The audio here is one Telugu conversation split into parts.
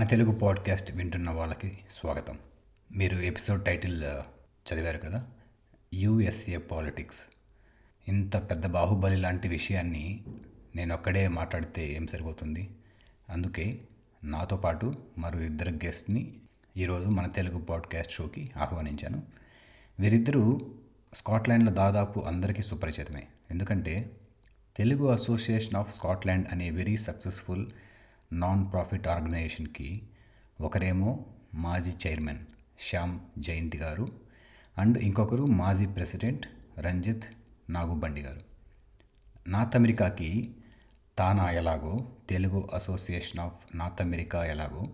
మన తెలుగు పాడ్కాస్ట్ వింటున్న వాళ్ళకి స్వాగతం. మీరు ఎపిసోడ్ టైటిల్ చదివారు కదా? USA politics. ఇంత పెద్ద బాహుబలి లాంటి విషయాన్ని నేను ఒక్కడే మాట్లాడితే ఏం సరిపోతుంది? అందుకే నాతో పాటు మరో ఇద్దరు గెస్ట్ని ఈరోజు మన తెలుగు పాడ్కాస్ట్ షోకి ఆహ్వానించాను. వీరిద్దరూ స్కాట్లాండ్లో దాదాపు అందరికీ సుపరిచితమే. ఎందుకంటే తెలుగు అసోసియేషన్ ఆఫ్ స్కాట్లాండ్ అనే వెరీ సక్సెస్ఫుల్ నాన్ ప్రాఫిట్ ఆర్గనైజేషన్కి ఒకరేమో మాజీ చైర్మన్ శ్యామ్ జయంతి గారు అండ్ ఇంకొకరు మాజీ ప్రెసిడెంట్ రంజిత్ నాగుబండి గారు. నార్త్ అమెరికాకి తానా ఎలాగో Telugu association of north America ఎలాగో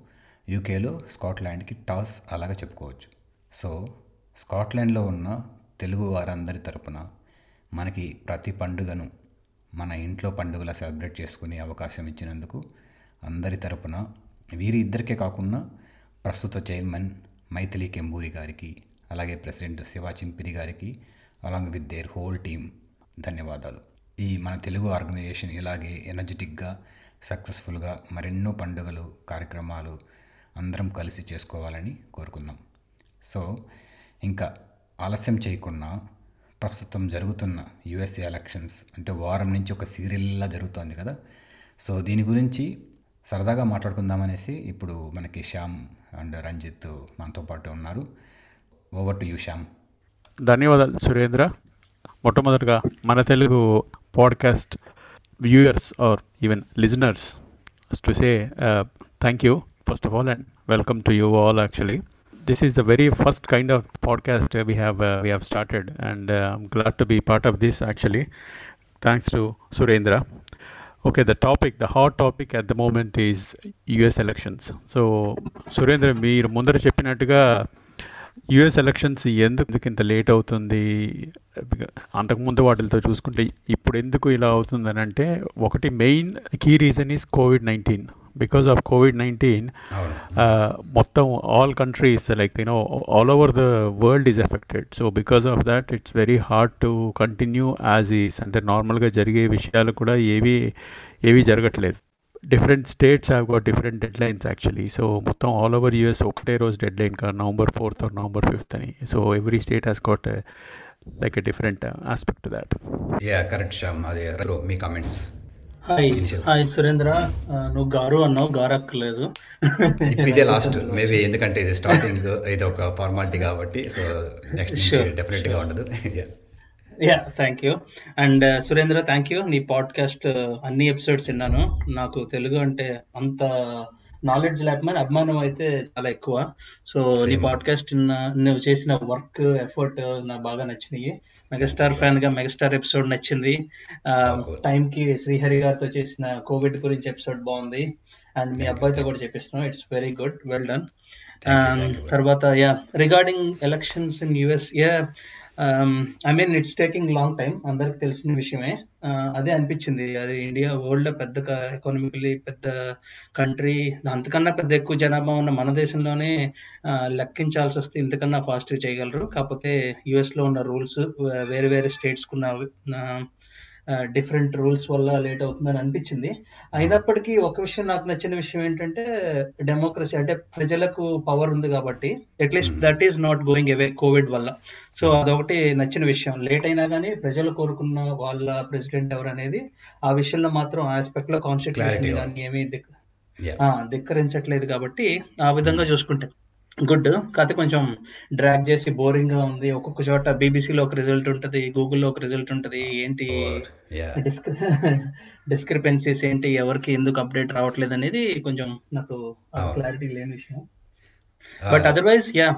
యూకేలో స్కాట్లాండ్కి టాస్ అలాగా చెప్పుకోవచ్చు. సో స్కాట్లాండ్లో ఉన్న తెలుగు వారందరి తరపున మనకి ప్రతి పండుగను మన ఇంట్లో పండుగలా సెలబ్రేట్ చేసుకునే అవకాశం ఇచ్చినందుకు అందరి తరపున వీరి ఇద్దరికే కాకుండా ప్రస్తుత చైర్మన్ మైథిలి కెంబూరి గారికి అలాగే ప్రెసిడెంట్ శివా చింపిరి గారికి along with their whole team ధన్యవాదాలు. ఈ మన తెలుగు ఆర్గనైజేషన్ ఇలాగే ఎనర్జెటిక్గా సక్సెస్ఫుల్గా మరెన్నో పండుగలు కార్యక్రమాలు అందరం కలిసి చేసుకోవాలని కోరుకుందాం. సో ఇంకా ఆలస్యం చేయకుండా ప్రస్తుతం జరుగుతున్న యుఎస్ఏ ఎలక్షన్స్ అంటే వారం నుంచి ఒక సీరియల్లా జరుగుతోంది కదా. సో దీని గురించి సరదాగా మాట్లాడుకుందామనేసి ఇప్పుడు మనకి శ్యామ్ అండ్ రంజిత్ మనతో పాటు ఉన్నారు. Over to you Shyam. ధన్యవాదాలు సురేంద్ర. మొట్టమొదటిగా మన Telugu podcast viewers or even listeners to say thank you first of all and welcome to you all actually this is the very first kind of podcast uh, we have uh, we have started and uh, i'm glad to be part of this actually. Thanks to surendra. Okay the topic the hot topic at the moment is US elections so Surendra మీరు ముందర చెప్పినట్టుగా యుఎస్ ఎలక్షన్స్ ఎందుకు ఇంత లేట్ అవుతుంది? అంతకుముందు వాటితో చూసుకుంటే ఇప్పుడు ఎందుకు ఇలా అవుతుందని అంటే ఒకటి main key reason is covid nineteen because of covid nineteen మొత్తం all countries like you know all over the world is affected so because of that it's very hard to continue as is అంటే నార్మల్గా జరిగే విషయాలు కూడా ఏవి ఏవి జరగట్లేదు. Different states have got different deadlines actually so మొత్తం ఆల్ ఓవర్ యూఎస్ ఒకటే రోజు డెడ్ లైన్ కాదు November fourth or November fifth అని so every state has got like a different aspect to that yeah correct Shyam అదే బ్రో మీ కామెంట్స్ హాయ్. హాయ్ సురేంద్ర. నువ్వు గారు అన్నావు గారక్కర్లేదు. ఇదే లాస్ట్ మేబీ ఎందుకంటే ఇది స్టార్టింగ్ ఇది ఒక ఫార్మాలిటీ కాబట్టి సో నెక్స్ట్ Sure, డెఫినెట్గా ఉండదు. Yeah thank you and Surendra thank you నీ పాడ్కాస్ట్ అన్ని ఎపిసోడ్స్ విన్నాను. నాకు తెలుగు అంటే అంత నాలెడ్జ్ లేకపోయినా అభిమానం అయితే చాలా ఎక్కువ. సో నీ. పాడ్కాస్ట్ నువ్వు చేసిన వర్క్ ఎఫర్ట్ నాకు బాగా నచ్చినాయి. మెగాస్టార్ ఫ్యాన్గా మెగాస్టార్ ఎపిసోడ్ నచ్చింది. టైం కి శ్రీహరి గారితో చేసిన కోవిడ్ గురించి ఎపిసోడ్ బాగుంది. అండ్ మీ అబ్బాయితో కూడా చెప్పిస్తున్నాం. It's very good well done. తర్వాత yeah regarding elections in US yeah I mean it's taking long time అందరికి తెలిసిన విషయమే. Uh, అదే అనిపించింది. అది ఇండియా వరల్డ్ పెద్ద ఎకానమికలీ పెద్ద కంట్రీ అంతకన్నా పెద్ద ఎక్కువ జనాభా ఉన్న మన దేశంలోనే uh, లెక్కించాల్సి వస్తే ఇంతకన్నా ఫాస్ట్ చేయగలరు. కాకపోతే యుఎస్లో ఉన్న రూల్స్ uh, వేరే వేరే స్టేట్స్కి ఉన్న డిఫరెంట్ రూల్స్ వల్ల లేట్ అవుతుందని అనిపించింది. అయినప్పటికీ ఒక విషయం నాకు నచ్చిన విషయం ఏంటంటే డెమోక్రసీ అంటే ప్రజలకు పవర్ ఉంది కాబట్టి at least Hmm. That is not going away covid వల్ల. సో అదొకటి నచ్చిన విషయం. లేట్ అయినా కానీ ప్రజలు కోరుకున్న వాళ్ళ ప్రెసిడెంట్ ఎవరు అనేది ఆ విషయంలో మాత్రం ఆస్పెక్ట్లో కాన్స్టిట్యూషన్ కానీ ఏమీ. ఆ, ధిక్కరించట్లేదు కాబట్టి ఆ విధంగా చూసుకుంటే. గుడ్. కాకపోతే కొంచెం డ్రాగ్ చేసి బోరింగ్గా ఉంది. ఒక్కొక్క చోట బీబీసీలో ఒక రిజల్ట్ ఉంటది గూగుల్లో ఒక రిజల్ట్ ఉంటది. ఏంటి. డిస్క్రిపెన్సీస్ ఏంటి? ఎవరికి ఎందుకు అప్డేట్ రావట్లేదు అనేది కొంచెం నాకు. క్లారిటీ లేని విషయం. బట్ అదర్వైజ్ యా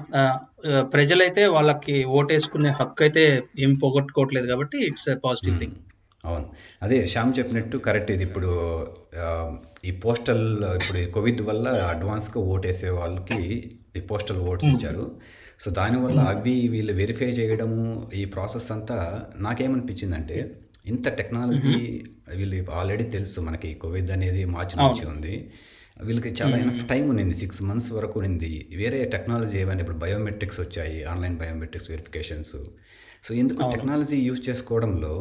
ప్రజలైతే వాళ్ళకి ఓటేసుకునే హక్కు అయితే ఏం పోగొట్టుకోవట్లేదు కాబట్టి ఇట్స్ పాజిటివ్ థింగ్ అవును. అదే శ్యామ్ చెప్పినట్టు కరెక్ట్ ఇది. ఇప్పుడు ఈ పోస్టల్ ఇప్పుడు కోవిడ్ వల్ల అడ్వాన్స్గా ఓటేసే వాళ్ళకి ఈ పోస్టల్ ఓట్స్ ఇచ్చారు. సో దానివల్ల అవి వీళ్ళు వెరిఫై చేయడము ఈ ప్రాసెస్ అంతా నాకేమనిపించిందంటే ఇంత టెక్నాలజీ వీళ్ళు ఆల్రెడీ తెలుసు మనకి కోవిడ్ అనేది మార్చి నుంచి ఉంది. వీళ్ళకి చాలా ఎనఫ్ టైం ఉన్నింది సిక్స్ మంత్స్ వరకు ఉన్నింది. వేరే టెక్నాలజీ ఏమైనా ఇప్పుడు బయోమెట్రిక్స్ వచ్చాయి ఆన్లైన్ బయోమెట్రిక్స్ వెరిఫికేషన్స్ సో ఎందుకు టెక్నాలజీ యూజ్ చేసుకోవడంలో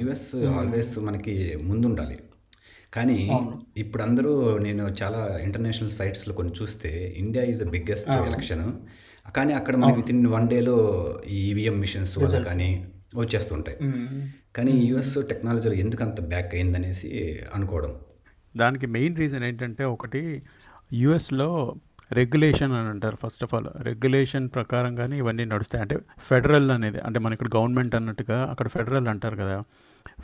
యుఎస్ ఆల్వేస్ మనకి ముందుండాలి. కానీ. ఇప్పుడు అందరూ నేను చాలా ఇంటర్నేషనల్ సైట్స్లో కొన్ని చూస్తే India is the biggest election. కానీ అక్కడ మనకి విత్ ఇన్ వన్ డేలో ఈ ఈవీఎం మిషన్స్ వల్ల కానీ వచ్చేస్తుంటాయి. కానీ యుఎస్ టెక్నాలజీలో ఎందుకు అంత బ్యాక్ అయిందనేసి అనుకోవడం. దానికి మెయిన్ రీజన్ ఏంటంటే ఒకటి యుఎస్లో రెగ్యులేషన్ అని అంటారు ఫస్ట్ ఆఫ్ ఆల్. రెగ్యులేషన్ ప్రకారంగానే ఇవన్నీ నడుస్తాయి. అంటే ఫెడరల్ అనేది అంటే మన ఇక్కడ గవర్నమెంట్ అన్నట్టుగా అక్కడ ఫెడరల్ అంటారు కదా.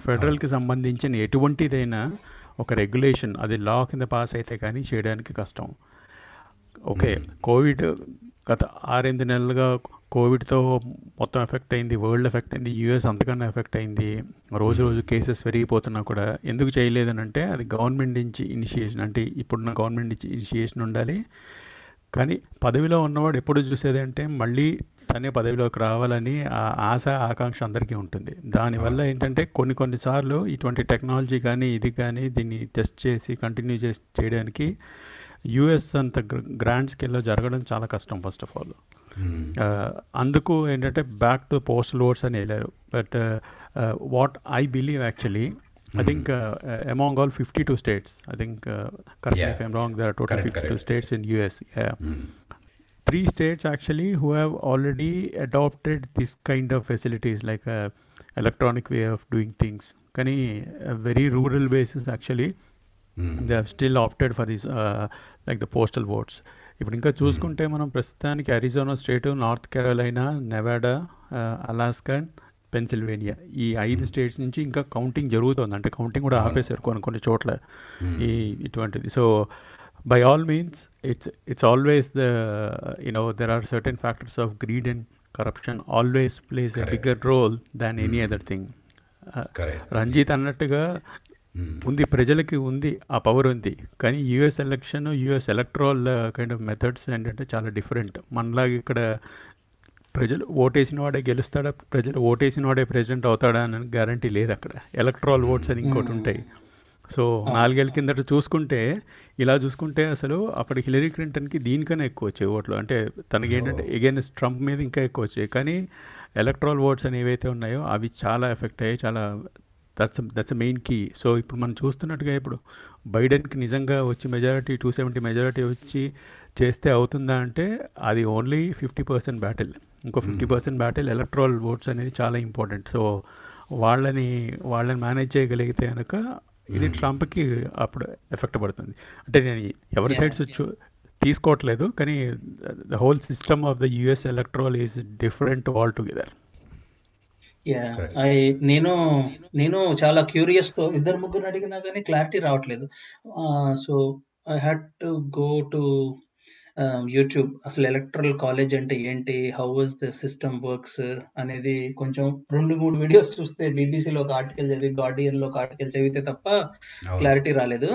ఫెడరల్కి సంబంధించిన ఎటువంటిదైనా ఒక రెగ్యులేషన్ అది లా కింద పాస్ అయితే కానీ చేయడానికి కష్టం. ఓకే కోవిడ్ గత ఆరెనిమిది నెలలుగా కోవిడ్తో మొత్తం ఎఫెక్ట్ అయింది వరల్డ్ ఎఫెక్ట్ అయింది యూఎస్ అంతకన్నా ఎఫెక్ట్ అయింది. రోజు రోజు కేసెస్ పెరిగిపోతున్నా కూడా ఎందుకు చేయలేదని అంటే అది గవర్నమెంట్ నుంచి ఇనిషియేషన్ అంటే ఇప్పుడున్న గవర్నమెంట్ నుంచి ఇనిషియేషన్ ఉండాలి. కానీ పదవిలో ఉన్నవాడు ఎప్పుడు చూసేది అంటే మళ్ళీ తనే పదవిలోకి రావాలని ఆ ఆశ ఆకాంక్ష అందరికీ ఉంటుంది. దానివల్ల ఏంటంటే కొన్ని కొన్నిసార్లు ఇటువంటి టెక్నాలజీ కానీ ఇది కానీ దీన్ని టెస్ట్ చేసి కంటిన్యూ చేసి చేయడానికి యూఎస్ అంత గ్రాండ్ స్కేల్లో జరగడం చాలా కష్టం ఫస్ట్ ఆఫ్ ఆల్. అందుకు ఏంటంటే బ్యాక్ టు పోస్టల్ ఓట్స్ అని వెళ్ళారు. But what I believe actually uh, uh, among all 52 states, I think, uh, correct me Yeah. if I'm wrong, there are Three states actually who have already adopted this kind of facilities like a electronic way of doing things. Can a very rural basis actually they have still opted for this uh, like the postal votes. ఇప్పుడు ఇంకా చూసుకుంటే మనం ప్రస్తుతానికి Arizona state north Carolina Nevada Alaska Pennsylvania ఈ ఐదు స్టేట్స్ నుంచి ఇంకా కౌంటింగ్ జరుగుతుంది అంటే కౌంటింగ్ కూడా ఆపేశారు కొన్ని కొన్ని చోట్ల ఈ ఇటువంటిది so by all means it's it's always the you know there are certain factors of greed and corruption always plays a Correct. Bigger role than any other thing correct Ranjith అన్నట్టుగా ఉంది ప్రజలకి ఉంది ఆ పవర్ ఉంది. కానీ US election US electoral kind of methods ఏంటంటే చాలా డిఫరెంట్ మనలాగా ఇక్కడ ప్రజలు ఓటేసిన వాడే గెలుస్తాడా ప్రజలు ఓటేసిన వాడే ప్రెసిడెంట్ అవుతాడా అని గ్యారంటీ లేదు అక్కడ. ఎలక్ట్రాల్ ఓట్స్ అని ఇంకోటి ఉంటాయి. సో నాలుగేళ్ళ కిందట చూసుకుంటే ఇలా చూసుకుంటే అసలు అప్పటి హిలరీ క్లింటన్కి దీనికన్నా ఎక్కువ వచ్చాయి ఓట్లు. అంటే తనకి ఏంటంటే ఎగైన్స్ ట్రంప్ మీద ఇంకా ఎక్కువ వచ్చాయి కానీ ఎలక్ట్రాల్ ఓట్స్ అని ఏవైతే ఉన్నాయో అవి చాలా ఎఫెక్ట్ అయ్యాయి. చాలా that's that's main key so ఇప్పుడు మనం చూస్తున్నట్టుగా ఇప్పుడు బైడెన్కి నిజంగా వచ్చి మెజారిటీ టూ సెవెంటీ మెజారిటీ వచ్చి చేస్తే అవుతుందా అంటే అది ఓన్లీ ఫిఫ్టీ పర్సెంట్ బ్యాటిల్ ఇంకో fifty percent battle electoral votes అనేది చాలా ఇంపార్టెంట్ సో వాళ్ళని వాళ్ళని మేనేజ్ చేయగలిగితే కనుక ఇది ట్రంప్కి అప్పుడు ఎఫెక్ట్ పడుతుంది. అంటే నేను ఎవరి సైడ్స్ తీసుకోవట్లేదు కానీ the whole system of the US electoral is different altogether yeah Correct. I నేను నేను చాలా క్యూరియస్తో ఇద్దరు ముగ్గురు అడిగినా కానీ క్లారిటీ రావట్లేదు. So I had to go to YouTube అసలు ఎలక్ట్రల్ కాలేజ్ అంటే ఏంటి? How was the system works అనేది కొంచెం రెండు మూడు వీడియోస్ చూస్తే బీబీసీలో ఒక ఆర్టికల్ చదివి గార్డియన్లో ఒక ఆర్టికల్ చదివితే తప్ప క్లారిటీ రాలేదు.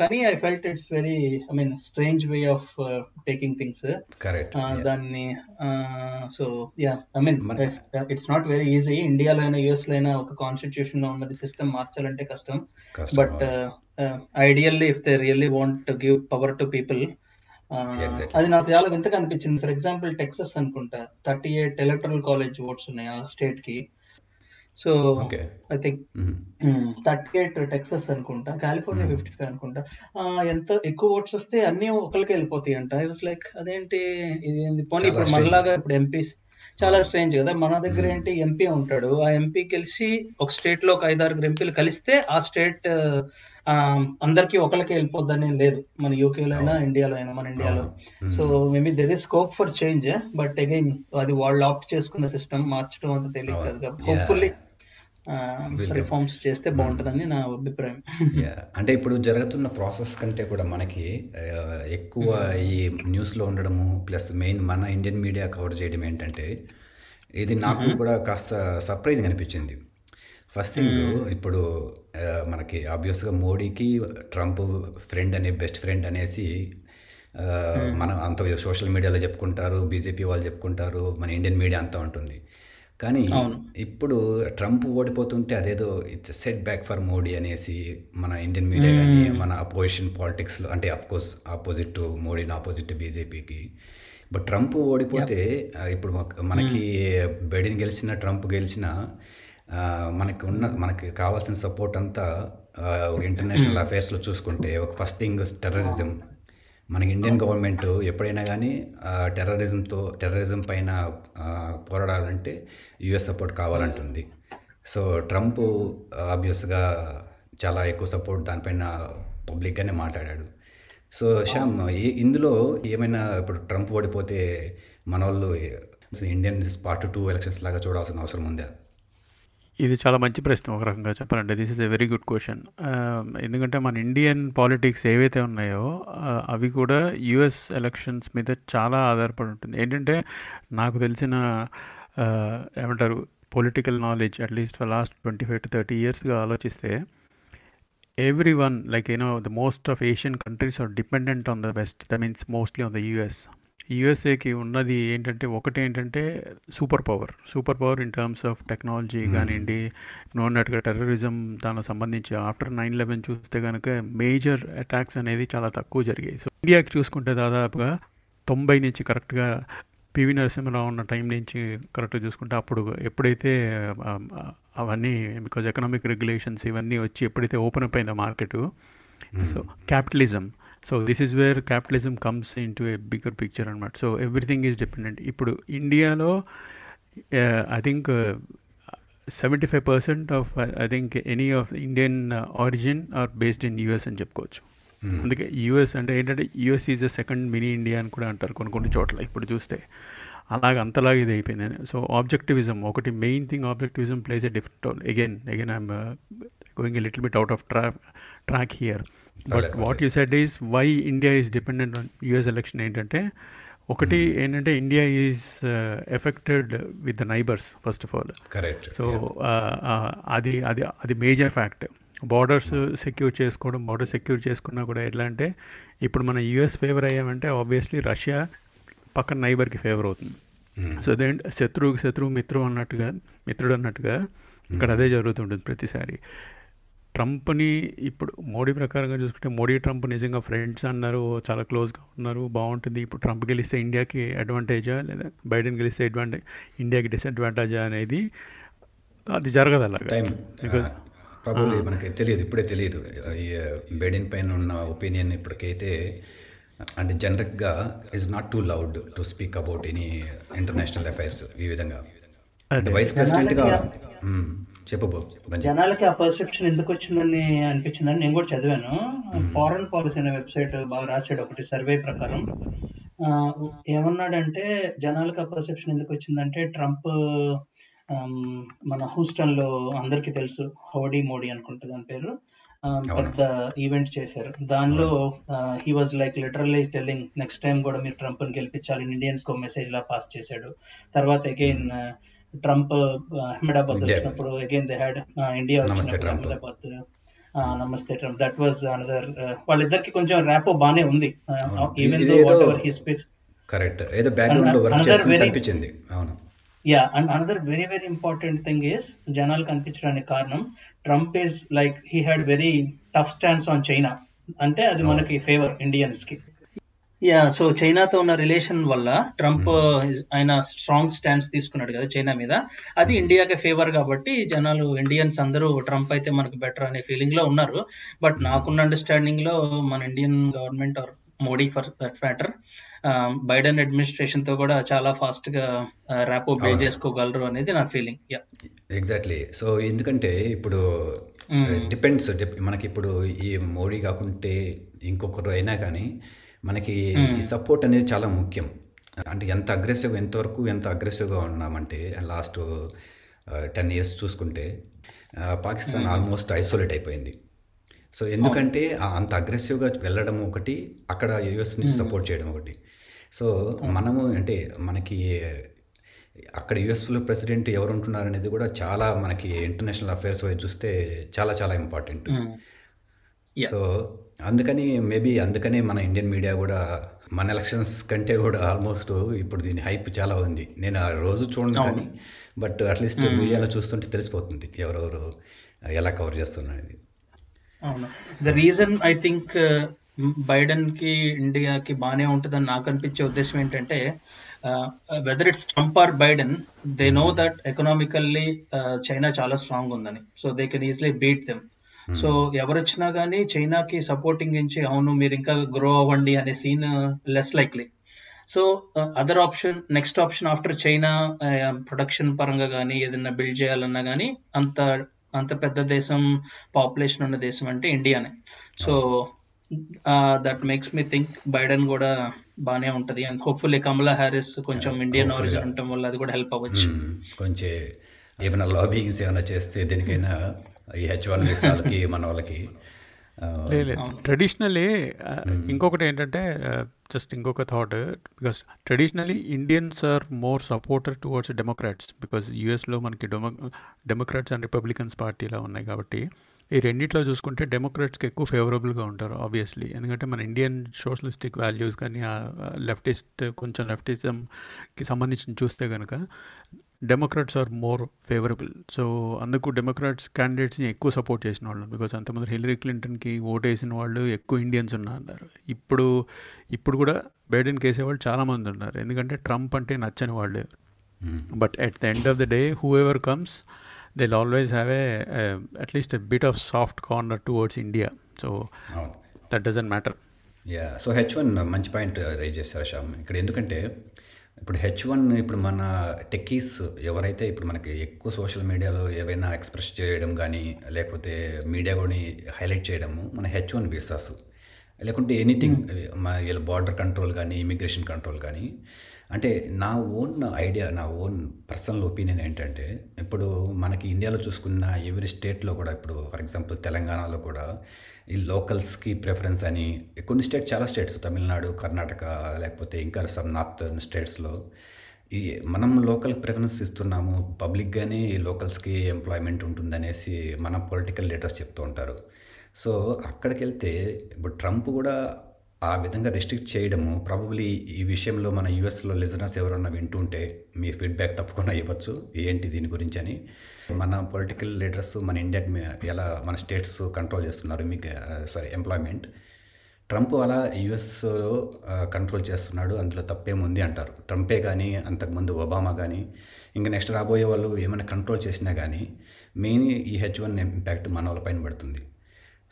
కానీ I felt it's very I mean strange way of taking things దాన్ని so yeah I mean it's not very easy ఇండియాలో అయినా యుఎస్లో అయినా ఒక కాన్స్టిట్యూషన్లో ఉన్నది సిస్టమ్ మార్చాలంటే కష్టం. But ideally if they really want give power to people. అది నాకు చాలా వింతగా అనిపించింది. ఫర్ ఎగ్జాంపుల్ టెక్సస్ అనుకుంటా thirty eight electoral college votes ఉన్నాయి ఆ స్టేట్కి. So I think thirty eight Texas అనుకుంటా కాలిఫోర్నియా. ఫిఫ్టీ ఫైవ్ అనుకుంటా. ఎంత ఎక్కువ ఓట్స్ వస్తే అన్ని ఒకరికి వెళ్ళిపోతాయి అంట ఐ వాస్ లైక్ అదేంటి ఇది? పోనీ ఇప్పుడు. మనలాగా ఇప్పుడు ఎంపీ చాలా స్ట్రేంజ్ కదా మన దగ్గర Hmm. ఏంటి ఎంపీ ఉంటాడు ఆ ఎంపీ కలిసి ఒక స్టేట్లో ఒక ఐదారుగురు ఎంపీలు కలిస్తే ఆ స్టేట్ అందరికి ఒకరికి వెళ్ళిపోద్దని లేదు మన యూకేలో అయినా. ఇండియాలో అయినా మన ఇండియాలో. So maybe there is scope for change but again అది వాళ్ళు ఆప్ట్ చేసుకున్న సిస్టమ్ మార్చడం అంత తెలియదు అవును. కదా. హోప్ఫుల్లీ. రిఫార్మ్స్ చేస్తే బాగుంటుందని నా అభిప్రాయం. అంటే ఇప్పుడు జరుగుతున్న ప్రాసెస్ కంటే కూడా మనకి ఎక్కువ ఈ న్యూస్లో ఉండడము ప్లస్ మెయిన్ మన ఇండియన్ మీడియా కవర్ చేయడం ఏంటంటే ఇది నాకు కూడా కాస్త సర్ప్రైజింగ్ అనిపించింది. ఫస్ట్ థింగ్ ఇప్పుడు మనకి ఆబ్వియస్గా మోడీకి ట్రంప్ ఫ్రెండ్ అనే బెస్ట్ ఫ్రెండ్ అనేసి మన అంత సోషల్ మీడియాలో చెప్పుకుంటారు బీజేపీ వాళ్ళు చెప్పుకుంటారు మన ఇండియన్ మీడియా అంతా ఉంటుంది. కానీ. ఇప్పుడు ట్రంప్ ఓడిపోతుంటే అదేదో it's set back for Modi అనేసి మన ఇండియన్ మీడియా కానీ మన అపోజిషన్ పాలిటిక్స్లో అంటే కోర్స్ ఆపోజిట్ టు మోడీని ఆపోజిట్ టు బీజేపీకి బట్ ట్రంప్ ఓడిపోతే ఇప్పుడు మనకి బైడెన్ గెలిచిన ట్రంప్ గెలిచిన మనకి ఉన్న మనకి కావాల్సిన సపోర్ట్ అంతా ఒక ఇంటర్నేషనల్ అఫైర్స్లో చూసుకుంటే ఒక ఫస్ట్ థింగ్ టెర్రరిజం మనకి ఇండియన్ గవర్నమెంట్ ఎప్పుడైనా కానీ టెర్రరిజంతో టెర్రరిజం పైన పోరాడాలంటే యుఎస్ సపోర్ట్ కావాలంటుంది. సో ట్రంప్ ఆబ్వియస్గా చాలా ఎక్కువ సపోర్ట్ దానిపైన పబ్లిక్గానే మాట్లాడాడు. సో శ్యామ్ ఈ- ఇందులో ఏమైనా ఇప్పుడు ట్రంప్ ఓడిపోతే మన వాళ్ళు ఇండియన్ పార్ట్ టూ ఎలక్షన్స్ లాగా చూడాల్సిన అవసరం ఉందా? ఇది చాలా మంచి ప్రశ్న ఒక రకంగా చెప్పాలంటే. This is a very good question ఎందుకంటే మన ఇండియన్ పాలిటిక్స్ ఏవైతే ఉన్నాయో అవి కూడా యుఎస్ ఎలక్షన్స్ మీద చాలా ఆధారపడి ఉంటుంది. ఏంటంటే నాకు తెలిసిన ఏమంటారు political knowledge at least for last twenty five to thirty ఇయర్స్గా ఆలోచిస్తే everyone like you know the most of Asian countries are dependent on the west that means mostly on the US యూఎస్ఏకి ఉన్నది ఏంటంటే ఒకటి ఏంటంటే superpower. Superpower in terms of technology కానివ్వండి నోన్నట్టుగా టెర్రరిజం దానికి సంబంధించి ఆఫ్టర్ నైన్ లెవెన్ చూస్తే కనుక మేజర్ అటాక్స్ అనేది చాలా తక్కువ జరిగాయి. సో ఇండియాకి చూసుకుంటే దాదాపుగా తొంభై నుంచి కరెక్ట్గా పివి నరసింహరావు ఉన్న టైం నుంచి కరెక్ట్గా చూసుకుంటే అప్పుడు ఎప్పుడైతే అవన్నీ బికాజ్ ఎకనామిక్ రెగ్యులేషన్స్ ఇవన్నీ వచ్చి ఎప్పుడైతే ఓపెన్ అప్ అయిందో market so capitalism so this is where capitalism comes into a bigger picture అనమాట సో ఎవ్రీథింగ్ ఈజ్ డిపెండెంట్ ఇప్పుడు ఇండియాలో I think seventy five percent of I think any of Indian origin are based in US అని చెప్పుకోవచ్చు. అందుకే యూఎస్ అంటే ఏంటంటే US is a second mini India అని కూడా అంటారు కొన్ని కొన్ని చోట్ల. ఇప్పుడు చూస్తే అలాగ అంతలాగా ఇది అయిపోయింది. సో ఆబ్జెక్టివిజం ఒకటి main thing objectivism plays a different again again I'm going a little bit out of tra track here but what you said is why India is dependent on US election ఏంటంటే ఒకటి ఏంటంటే India is affected with the neighbours first of all correct so అది అది అది మేజర్ ఫ్యాక్ట్ బార్డర్స్ సెక్యూర్ చేసుకోవడం బార్డర్ సెక్యూర్ చేసుకున్నా కూడా ఎట్లా అంటే ఇప్పుడు మన యూఎస్ ఫేవర్ అయ్యామంటే ఆబ్వియస్లీ రష్యా పక్కన నైబర్కి ఫేవర్ అవుతుంది. సో దేంట్ శత్రువుకి శత్రువు మిత్రువు అన్నట్టుగా మిత్రుడు అన్నట్టుగా ఇక్కడ అదే జరుగుతుంటుంది ప్రతిసారి. ట్రంప్ని ఇప్పుడు మోడీ ప్రకారంగా చూసుకుంటే మోడీ ట్రంప్ నిజంగా ఫ్రెండ్స్ అన్నారు చాలా క్లోజ్గా ఉన్నారు బాగుంటుంది. ఇప్పుడు ట్రంప్ గెలిస్తే ఇండియాకి అడ్వాంటేజా లేదా బైడెన్ గెలిస్తే అడ్వాంటేజ్ ఇండియాకి డిసడ్వాంటేజా అనేది అది జరగదు అలాగా? టైం Because- ప్రాబ్లీ మనకి తెలియదు ఇప్పుడే తెలియదు. బైడెన్ పైన ఉన్న ఒపీనియన్ ఇప్పటికైతే అంటే జనరల్గా is not too loud to speak about any international affairs ఈ విధంగా. అంటే వైస్ ప్రెసిడెంట్గా చెప్పు రంజిత్. జనాలకి ఆ పర్సెప్షన్ ఎందుకు వచ్చిందని అనిపించిందని నేను కూడా చదివాను. ఫారెన్ పాలసీ అనే వెబ్సైట్ బాగా రాశాడు ఒకటి సర్వే ప్రకారం. ఏమన్నాడంటే జనాలకు ఆ పర్సెప్షన్ ఎందుకు వచ్చిందంటే ట్రంప్ మన హూస్టన్లో అందరికీ తెలుసు హౌడీ మోడీ అనుకుంటా దాని పేరు. పెద్ద ఈవెంట్ చేశారు. దానిలో he was like literally telling next time కూడా మీరు ట్రంప్ని గెలిపించాలి ఇండియన్స్కు మెసేజ్ లా పాస్ చేశాడు. తర్వాత అగైన్ ట్రంప్ అహ్మదాబాద్. వచ్చినప్పుడు అగైన్ దే హ్యాడ్ ఇండియా నమస్తే వచ్చినప్పుడు ట్రంప్. అహ్మదాబాద్ నమస్తే ట్రంప్. దట్ వాజ్ అనదర్ వాళ్ళిద్దరికి కొంచెం ర్యాపో బానే ఉంది. Even though whatever he speaks correct. ఏదో బ్యాక్గ్రౌండ్లో వర్క్ very- అనిపించింది. అవును. Yeah and another very very important thing is జనాలు కనిపించడానికి కారణం Trump is like he had very tough stands on China అంటే అది మనకి ఫేవర్ ఇండియన్స్కి. యా సో చైనాతో ఉన్న రిలేషన్ వల్ల ట్రంప్ ఆయన స్ట్రాంగ్ స్టాండ్స్ తీసుకున్నాడు కదా చైనా మీద. అది ఇండియాకి ఫేవర్ కాబట్టి జనాలు ఇండియన్స్ అందరూ ట్రంప్ అయితే మనకు బెటర్ అనే ఫీలింగ్లో ఉన్నారు. బట్ నాకున్న అండర్స్టాండింగ్లో మన Indian government or Modi for that matter Biden అడ్మినిస్ట్రేషన్తో కూడా చాలా ఫాస్ట్గా ర్యాపో అవును. చేసుకోగలరు అనేది నా ఫీలింగ్ యా ఎగ్జాక్ట్లీ సో ఎందుకంటే ఇప్పుడు డిపెండ్స్ మనకి ఇప్పుడు ఈ మోడీ కాకుంటే ఇంకొకరు అయినా కానీ మనకి ఈ సపోర్ట్ అనేది చాలా ముఖ్యం. అంటే ఎంత అగ్రెసివ్ ఎంతవరకు ఎంత అగ్రెసివ్గా ఉన్నామంటే లాస్ట్ టెన్ ఇయర్స్ చూసుకుంటే పాకిస్తాన్ ఆల్మోస్ట్ ఐసోలేట్ అయిపోయింది. సో ఎందుకంటే అంత అగ్రెసివ్గా వెళ్ళడం ఒకటి అక్కడ యుఎస్ని సపోర్ట్ చేయడం ఒకటి. సో మనము అంటే మనకి అక్కడ యుఎస్లో ప్రెసిడెంట్ ఎవరు ఉంటున్నారు అనేది కూడా చాలా మనకి ఇంటర్నేషనల్ అఫైర్స్ వైపు చూస్తే చాలా చాలా ఇంపార్టెంట్. సో అందుకని మేబీ అందుకనే మన ఇండియన్ మీడియా కూడా మన ఎలక్షన్స్ కంటే కూడా ఆల్మోస్ట్ ఇప్పుడు దీని హైప్ చాలా ఉంది. నేను ఆ రోజు చూడను కానీ బట్ అట్లీస్ట్ మీడియాలో చూస్తుంటే తెలిసిపోతుంది ఎవరెవరు ఎలా కవర్ చేస్తున్నారు అవును. ద రీజన్ ఐ థింక్ బైడెన్కి ఇండియాకి బాగానే ఉంటుందని నాకు అనిపించే ఉద్దేశం ఏంటంటే whether it's Trump or Biden they know that economically China చాలా స్ట్రాంగ్ ఉందని. So they can easily beat them so ఎవరు వచ్చినా కానీ చైనాకి సపోర్టింగ్ ఇచ్చి అవును మీరు ఇంకా గ్రో అవ్వండి అనే seen less likely so other option next option after China production పరంగా కానీ ఏదైనా బిల్డ్ చేయాలన్నా కానీ అంత అంత పెద్ద దేశం పాపులేషన్ ఉన్న దేశం అంటే ఇండియానే so that makes me think Biden కూడా బాగానే ఉంటది. అండ్ హోప్ఫుల్లీ కమలా హ్యారిస్ కొంచెం ఇండియన్ hopefully. ఆరిజిన్ ఉండటం వల్ల అది కూడా హెల్ప్ అవ్వచ్చు. మ్మ్. కొంచెం ఏమైనా లాబింగ్స్ ఏమైనా చేస్తే దేనికైనా ఈ హెచ్ వన్ వీసాలకి మన వాళ్ళకి. లేదు ట్రెడిషనలీ ఇంకొకటి ఏంటంటే జస్ట్ ఇంకొక thought because traditionally Indians are more supporter towards Democrats because యూఎస్లో మనకి డెమో డెమోక్రాట్స్ అండ్ రిపబ్లికన్స్ పార్టీలా ఉన్నాయి కాబట్టి ఈ రెండిట్లో చూసుకుంటే డెమోక్రాట్స్కి ఎక్కువ ఫేవరబుల్గా ఉంటారు ఆబ్వియస్లీ ఎందుకంటే మన ఇండియన్ సోషలిస్టిక్ వాల్యూస్ కానీ లెఫ్టిస్ట్ కొంచెం లెఫ్టిజంకి సంబంధించి చూస్తే కనుక Democrats are more favourable so అందుకు డెమోక్రాట్స్ క్యాండిడేట్స్ని ఎక్కువ సపోర్ట్ చేసిన వాళ్ళు. బికాస్ అంతమంది హిల్లరీ క్లింటన్కి ఓటేసిన వాళ్ళు ఎక్కువ ఇండియన్స్ ఉన్నారు ఇప్పుడు ఇప్పుడు కూడా బైడెన్ కేసేవాళ్ళు చాలామంది ఉన్నారు. ఎందుకంటే ట్రంప్ అంటే నచ్చని వాళ్ళు. But at the end of the day whoever comes they always have a at least a bit of soft corner towards India so that doesn't matter yeah so H one మంచి పాయింట్ రైజ్ చేశారు శ్యామ్. ఇక్కడ ఎందుకంటే ఇప్పుడు హెచ్ వన్ ఇప్పుడు మన టెక్కీస్ ఎవరైతే ఇప్పుడు మనకి ఎక్కువ సోషల్ మీడియాలో ఏవైనా ఎక్స్ప్రెస్ చేయడం కానీ లేకపోతే మీడియా కూడా హైలైట్ చేయడము మన హెచ్ వన్ వీసాస్ లేకుంటే ఎనీథింగ్ మన వీళ్ళ బార్డర్ కంట్రోల్ కానీ ఇమిగ్రేషన్ కంట్రోల్ కానీ. అంటే నా ఓన్ ఐడియా నా ఓన్ పర్సనల్ ఒపీనియన్ ఏంటంటే ఇప్పుడు మనకి ఇండియాలో చూసుకున్న ఎవరి స్టేట్లో కూడా ఇప్పుడు ఫర్ ఎగ్జాంపుల్ తెలంగాణలో కూడా ఈ లోకల్స్కి ప్రిఫరెన్స్ అని కొన్ని స్టేట్ చాలా స్టేట్స్ తమిళనాడు కర్ణాటక లేకపోతే ఇంకా సమ్ నార్థన్ స్టేట్స్లో ఈ మనం లోకల్ ప్రిఫరెన్స్ ఇస్తున్నాము పబ్లిక్గానే ఈ లోకల్స్కి ఎంప్లాయ్మెంట్ ఉంటుందనేసి మన పొలిటికల్ లీడర్స్ చెప్తూ ఉంటారు. సో అక్కడికి వెళ్తే ఇప్పుడు ట్రంప్ కూడా ఆ విధంగా రెస్ట్రిక్ట్ చేయడము ప్రాబబ్లీ ఈ విషయంలో మన యూఎస్లో లిజనర్స్ ఎవరన్నా వింటుంటే మీ ఫీడ్బ్యాక్ తప్పకుండా ఇవ్వచ్చు. ఏంటి దీని గురించి అని? మన పొలిటికల్ లీడర్స్ మన ఇండియాకి ఎలా మన స్టేట్స్ కంట్రోల్ చేస్తున్నారు మీకు సారీ ఎంప్లాయ్మెంట్ ట్రంప్ అలా యుఎస్లో కంట్రోల్ చేస్తున్నాడు. అందులో తప్పేముంది అంటారు. ట్రంపే కానీ అంతకుముందు ఒబామా కానీ ఇంకా నెక్స్ట్ రాబోయే వాళ్ళు ఏమైనా కంట్రోల్ చేసినా కానీ మెయిన్ ఈ హెచ్ వన్ ఇంపాక్ట్ మన వాళ్ళపైన పడుతుంది.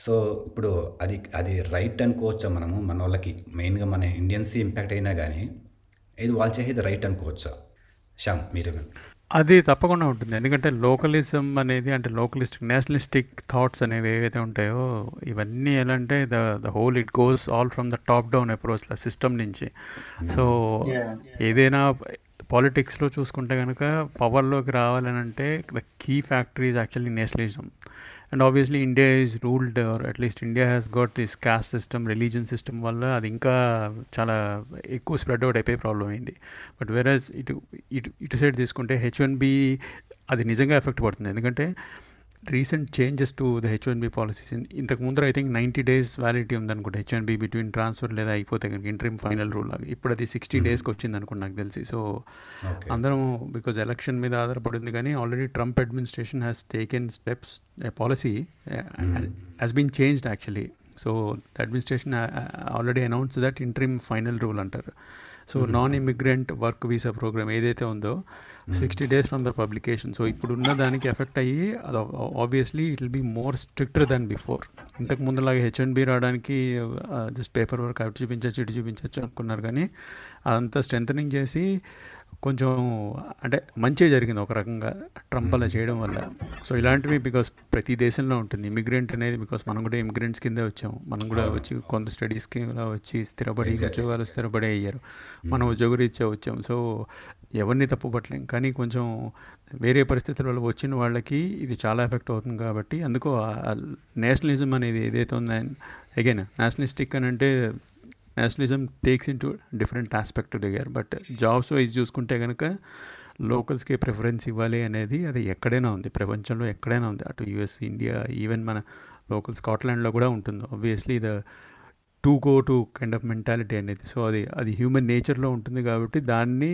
సో ఇప్పుడు అది అది రైట్ అనుకోవచ్చా మనము? మన వాళ్ళకి మెయిన్గా మన ఇండియన్స్ ఇంపాక్ట్ అయినా కానీ ఇది వాళ్ళు చేసేది రైట్ అనుకోవచ్చా శ్యామ్ మీరేమైనా అది తప్పకుండా ఉంటుంది. ఎందుకంటే లోకలిజం అనేది అంటే లోకలిస్టిక్ నేషనలిస్టిక్ థాట్స్ అనేవి ఏవైతే ఉంటాయో ఇవన్నీ ఎలా అంటే the the whole it goes all from the top down approach system నుంచి. So Yeah. ఏదైనా పాలిటిక్స్లో చూసుకుంటే కనుక పవర్లోకి రావాలని అంటే the key factory is actually nationalism and obviously India is ruled or at least India has got this caste system religion system వల్ల అది ఇంకా చాలా ఎక్కువ స్ప్రెడ్ అవుట్ అయిపోయి ప్రాబ్లం అయింది. బట్ వేరస్ ఇటు ఇటు ఇటు సైడ్ తీసుకుంటే హెచ్ వన్ బి అది నిజంగా ఎఫెక్ట్ పడుతుంది. ఎందుకంటే recent changes to the H one B policies ఇంతకు ముందర I think ninety days validity ఉందనుకుంటా. H one B between transfer లేదా అయిపోతే కనుక ఇంటర్మ్ ఫైనల్ రూల్ లాగా. ఇప్పుడు అది సిక్స్టీ డేస్కి వచ్చింది అనుకోండి నాకు తెలిసి. సో అందరం బికాజ్ ఎలక్షన్ మీద ఆధారపడింది కానీ already Trump administration has taken steps policy has been changed actually so the administration already announce that interim final rule అంటారు. So non immigrant work visa program ఏదైతే ఉందో sixty days from the publication so ఇప్పుడున్న దానికి ఎఫెక్ట్ అయ్యి అది obviously it will be more stricter than before ఇంతకు ముందులాగా హెచ్ వన్ బి రావడానికి జస్ట్ పేపర్ వర్క్ అటు చూపించచ్చు ఇటు చూపించచ్చు అనుకున్నారు కానీ అదంతా స్ట్రెంథనింగ్ చేసి కొంచెం అంటే మంచి జరిగింది ఒక రకంగా ట్రంప్ అలా చేయడం వల్ల. సో ఇలాంటివి బికాస్ ప్రతి దేశంలో ఉంటుంది. ఇమిగ్రెంట్ అనేది బికాస్ మనం కూడా ఇమిగ్రెంట్స్ కిందే వచ్చాము. మనం కూడా వచ్చి కొంత స్టడీస్కి ఇలా వచ్చి స్థిరపడి. ఉద్యోగాలు స్థిరపడి అయ్యారు. మనం ఉద్యోగరీత్యా వచ్చాం సో ఎవరిని తప్పుపట్టలేం కానీ కొంచెం వేరే పరిస్థితుల వల్ల వచ్చిన వాళ్ళకి ఇది చాలా ఎఫెక్ట్ అవుతుంది కాబట్టి అందుకు నేషనలిజం అనేది ఏదైతే ఉందో అగైన్ నేషనలిస్టిక్ అని అంటే nationalism takes into different aspect దిగారు బట్ జాబ్స్ వైజ్ చూసుకుంటే కనుక లోకల్స్కి ప్రిఫరెన్స్ ఇవ్వాలి అనేది అది ఎక్కడైనా ఉంది. ప్రపంచంలో ఎక్కడైనా ఉంది. అటు యుఎస్ ఇండియా ఈవెన్ మన లోకల్ స్కాట్లాండ్లో కూడా ఉంటుంది. Obviously the to go to kind of mentality అనేది. సో అది అది హ్యూమన్ నేచర్లో ఉంటుంది కాబట్టి దాన్ని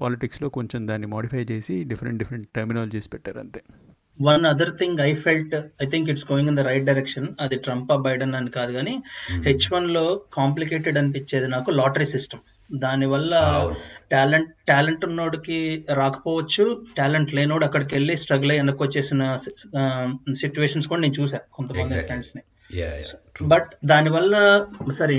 పాలిటిక్స్లో కొంచెం దాన్ని మాడిఫై చేసి డిఫరెంట్ డిఫరెంట్ టర్మినాలజీస్ పెట్టారు అంతే. One other thing I felt I think it's going in the right direction అది ట్రంప్ బైడెన్ అని కాదు కానీ హెచ్ వన్లో కాంప్లికేటెడ్ అనిపించేది నాకు లాటరీ సిస్టమ్ దానివల్ల. టాలెంట్ టాలెంట్ ఉన్నోడికి రాకపోవచ్చు టాలెంట్ లేనోడు అక్కడికి వెళ్ళి స్ట్రగుల్ అయ్యి వెనక్కి వచ్చేసిన సిచ్యువేషన్స్ కూడా నేను చూసా కొంతమంది. ఫ్రెండ్స్ని. బట్ దానివల్ల సరే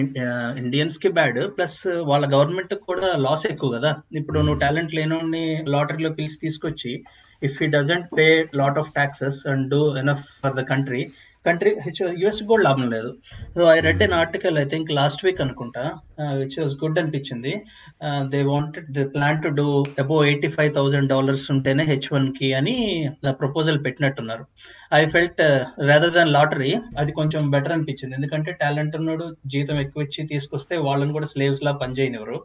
ఇండియన్స్కి బ్యాడ్ ప్లస్ వాళ్ళ గవర్నమెంట్ కూడా లాస్ ఎక్కువ కదా. ఇప్పుడు నువ్వు టాలెంట్ లేనోడిని లాటరీలో పిలిచి తీసుకొచ్చి if he doesn't pay lot of taxes and do enough for the country country US కూడా లాభం లేదు. So I read an article I think last week అనుకుంటా విచ్ వాస్ గుడ్ అనిపించింది. They wanted they plan to do above eighty five thousand dollars ఉంటేనే హెచ్ వన్కి అని proposal పెట్టినట్టున్నారు. I felt rather than lottery అది కొంచెం బెటర్ అనిపించింది. ఎందుకంటే టాలెంట్ ఉన్నాడు జీతం ఎక్కువ ఇచ్చి తీసుకొస్తే వాళ్ళని కూడా స్లేవ్స్ లా పనిచేయనివ్వరు.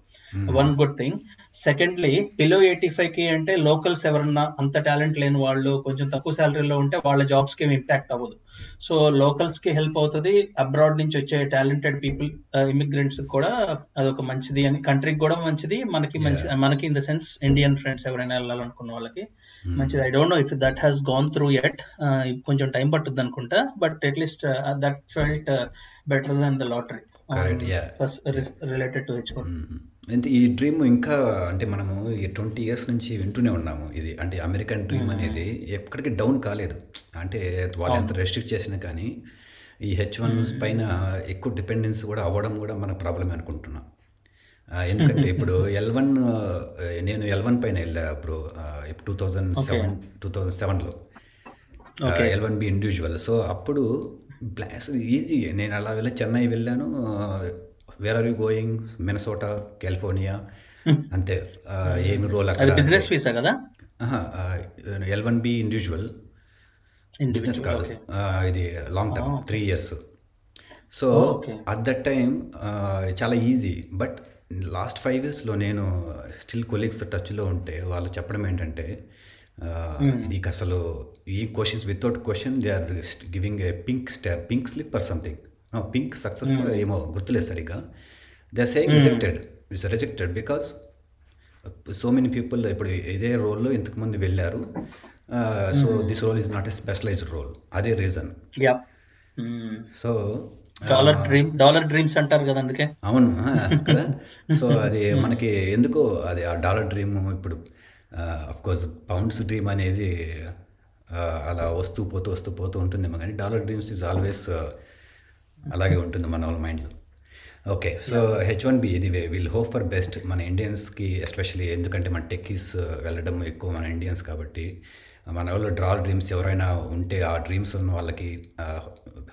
One good thing secondly below eighty ఫైవ్కి అంటే లోకల్స్ ఎవరన్నా అంత టాలెంట్ లేని వాళ్ళు కొంచెం తక్కువ శాలరీలో ఉంటే వాళ్ళ జాబ్స్కి ఇంపాక్ట్ అవ్వదు. సో లోకల్స్కి హెల్ప్ అవుతుంది. అబ్రాడ్ నుంచి వచ్చే టాలెంటెడ్ పీపుల్ ఇమిగ్రెంట్స్ కూడా అదొక మంచిది అని కంట్రీకి కూడా మంచిది. మనకి మంచి మనకి in the sense Indian friends ఎవరైనా వెళ్ళాలనుకున్న వాళ్ళకి మంచిది. I don't know if that has gone through at కొంచెం టైం పట్టుద్ది అనుకుంటా. But at least that felt better than the lottery. Related to H అంటే ఈ డ్రీమ్ ఇంకా అంటే మనము ఈ ట్వంటీ ఇయర్స్ నుంచి వింటూనే ఉన్నాము. ఇది అంటే అమెరికన్ డ్రీమ్ అనేది ఎక్కడికి డౌన్ కాలేదు. అంటే వాళ్ళు ఎంత రెస్ట్రిక్ట్ చేసినా కానీ ఈ హెచ్ వన్ పైన ఎక్కువ డిపెండెన్స్ కూడా అవ్వడం కూడా మన ప్రాబ్లమే అనుకుంటున్నాం. ఎందుకంటే ఇప్పుడు ఎల్ వన్ నేను ఎల్ వన్ పైన వెళ్ళా అప్పుడు two thousand seven two thousand సెవెన్లో L one B individual so అప్పుడు బ్లాస్ ఈజీ నేను అలా వెళ్ళి చెన్నై వెళ్ళాను. Where are you going Minnesota California అంతే ఏమి రోల్ అక్కడ బిజినెస్ వీసా కదా? L one B individual business కాదు. ఇది long term three years so. At that time చాలా ఈజీ బట్ లాస్ట్ ఫైవ్ ఇయర్స్లో నేను స్టిల్ కొలీగ్స్ టచ్లో ఉంటే వాళ్ళు చెప్పడం ఏంటంటే ఆ, నీకు అసలు ఈ questions without question they are giving a pink star pink slip or something pink success ఏమో గుర్తులేదు సరిగ్గా. They saying rejected it's rejected because so many people ఇప్పుడు ఇదే రోల్లో ఇంతకుముందు వెళ్ళారు. So this role is not a specialized role అదే reason so dollar dream dollar dreams అంటారు కదా అందుకే. అవును కదా? సో అది మనకి ఎందుకో అది ఆ డాలర్ డ్రీమ్ ఇప్పుడు అఫ్ కోర్స్ పౌండ్స్ డ్రీమ్ అనేది అలా వస్తూ పోతూ వస్తూ పోతూ ఉంటుందేమో కానీ డాలర్ డ్రీమ్స్ ఈజ్ ఆల్వేస్ అలాగే ఉంటుంది మన వాళ్ళ మైండ్లో okay so H one B anyway will hope for best మన ఇండియన్స్కి ఎస్పెషలీ ఎందుకంటే మన టెక్కీస్ uh, వెళ్ళడం ఎక్కువ మన ఇండియన్స్ కాబట్టి uh, మన వాళ్ళు డ్రాల్ డ్రీమ్స్ ఎవరైనా ఉంటే ఆ డ్రీమ్స్ ఉన్న వాళ్ళకి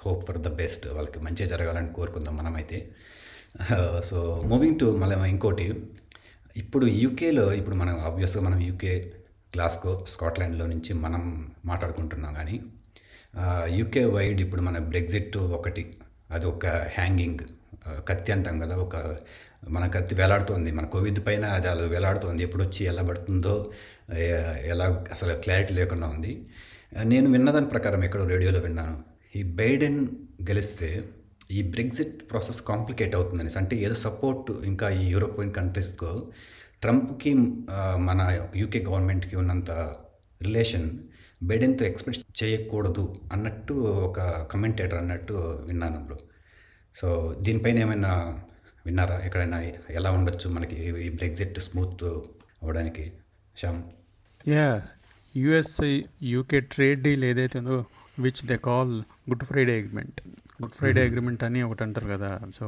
హోప్ ఫర్ ద బెస్ట్ వాళ్ళకి మంచి జరగాలని కోరుకుందాం మనమైతే. సో మూవింగ్ టు మళ్ళీ ఇంకోటి ఇప్పుడు యూకేలో ఇప్పుడు మనం ఆబ్వియస్గా మనం యూకే గ్లాస్కో స్కాట్లాండ్లో నుంచి మనం మాట్లాడుకుంటున్నాం కానీ uh, యూకే వైడ్ ఇప్పుడు మన బ్రెగ్జిట్ ఒకటి అది ఒక హ్యాంగింగ్ కత్తి అంటాం కదా ఒక మన కత్తి వేలాడుతోంది మన కోవిడ్ పైన అది అలా వేలాడుతోంది ఎప్పుడు వచ్చి ఎలా పడుతుందో ఎలా అసలు క్లారిటీ లేకుండా ఉంది. నేను విన్నదాని ప్రకారం ఎక్కడో రేడియోలో విన్నాను. ఈ బైడెన్ గెలిస్తే ఈ బ్రెగ్జిట్ ప్రాసెస్ కాంప్లికేట్ అవుతుందని అంటే ఏదో సపోర్ట్ ఇంకా ఈ యూరోపియన్ కంట్రీస్కో ట్రంప్కి మన యూకే గవర్నమెంట్కి ఉన్నంత రిలేషన్ బైడెన్తో ఎక్స్పెక్ట్ చేయకూడదు అన్నట్టు ఒక కమెంటేటర్ అన్నట్టు విన్నాను బ్రో. సో దీనిపైన ఏమైనా విన్నారా? ఎక్కడైనా ఎలా ఉండొచ్చు మనకి ఈ బ్రెగ్జిట్ స్మూత్ అవ్వడానికి? Shyam. Yeah US UK trade deal ఏదైతే ఉందో which they call Good Friday agreement Good Friday agreement అని ఒకటి అంటారు కదా. So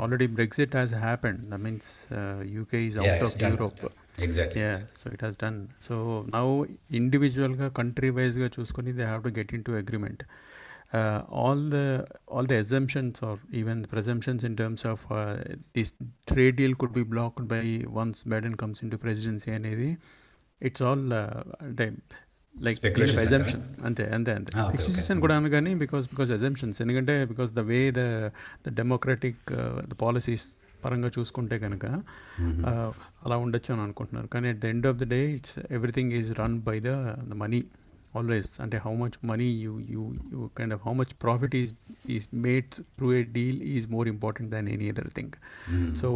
already Brexit has happened that means UK is out of Europe exactly so it has done so now ఇండివిజువల్గా కంట్రీ వైజ్గా చూసుకొని they have to get into agreement all the all the assumptions or even presumptions in terms of uh, this trade deal could be blocked by once Biden comes into presidency అనేది ఇట్స్ ఆల్ అంటే లైక్ ఎజంప్షన్ అంతే అంతే అంతే. Ah, okay. ఎక్స్క్యూషన్ కూడా అను కానీ బికాస్ బికాస్ ఎజంప్షన్స్ ఎందుకంటే because the way the the democratic the policies పరంగా చూసుకుంటే కనుక అలా ఉండొచ్చు అని అనుకుంటున్నారు. కానీ at the end of the day it's everything is run by the the money always అంటే how much money you you you kind of how much profit is is made through a deal is more important than any other thing so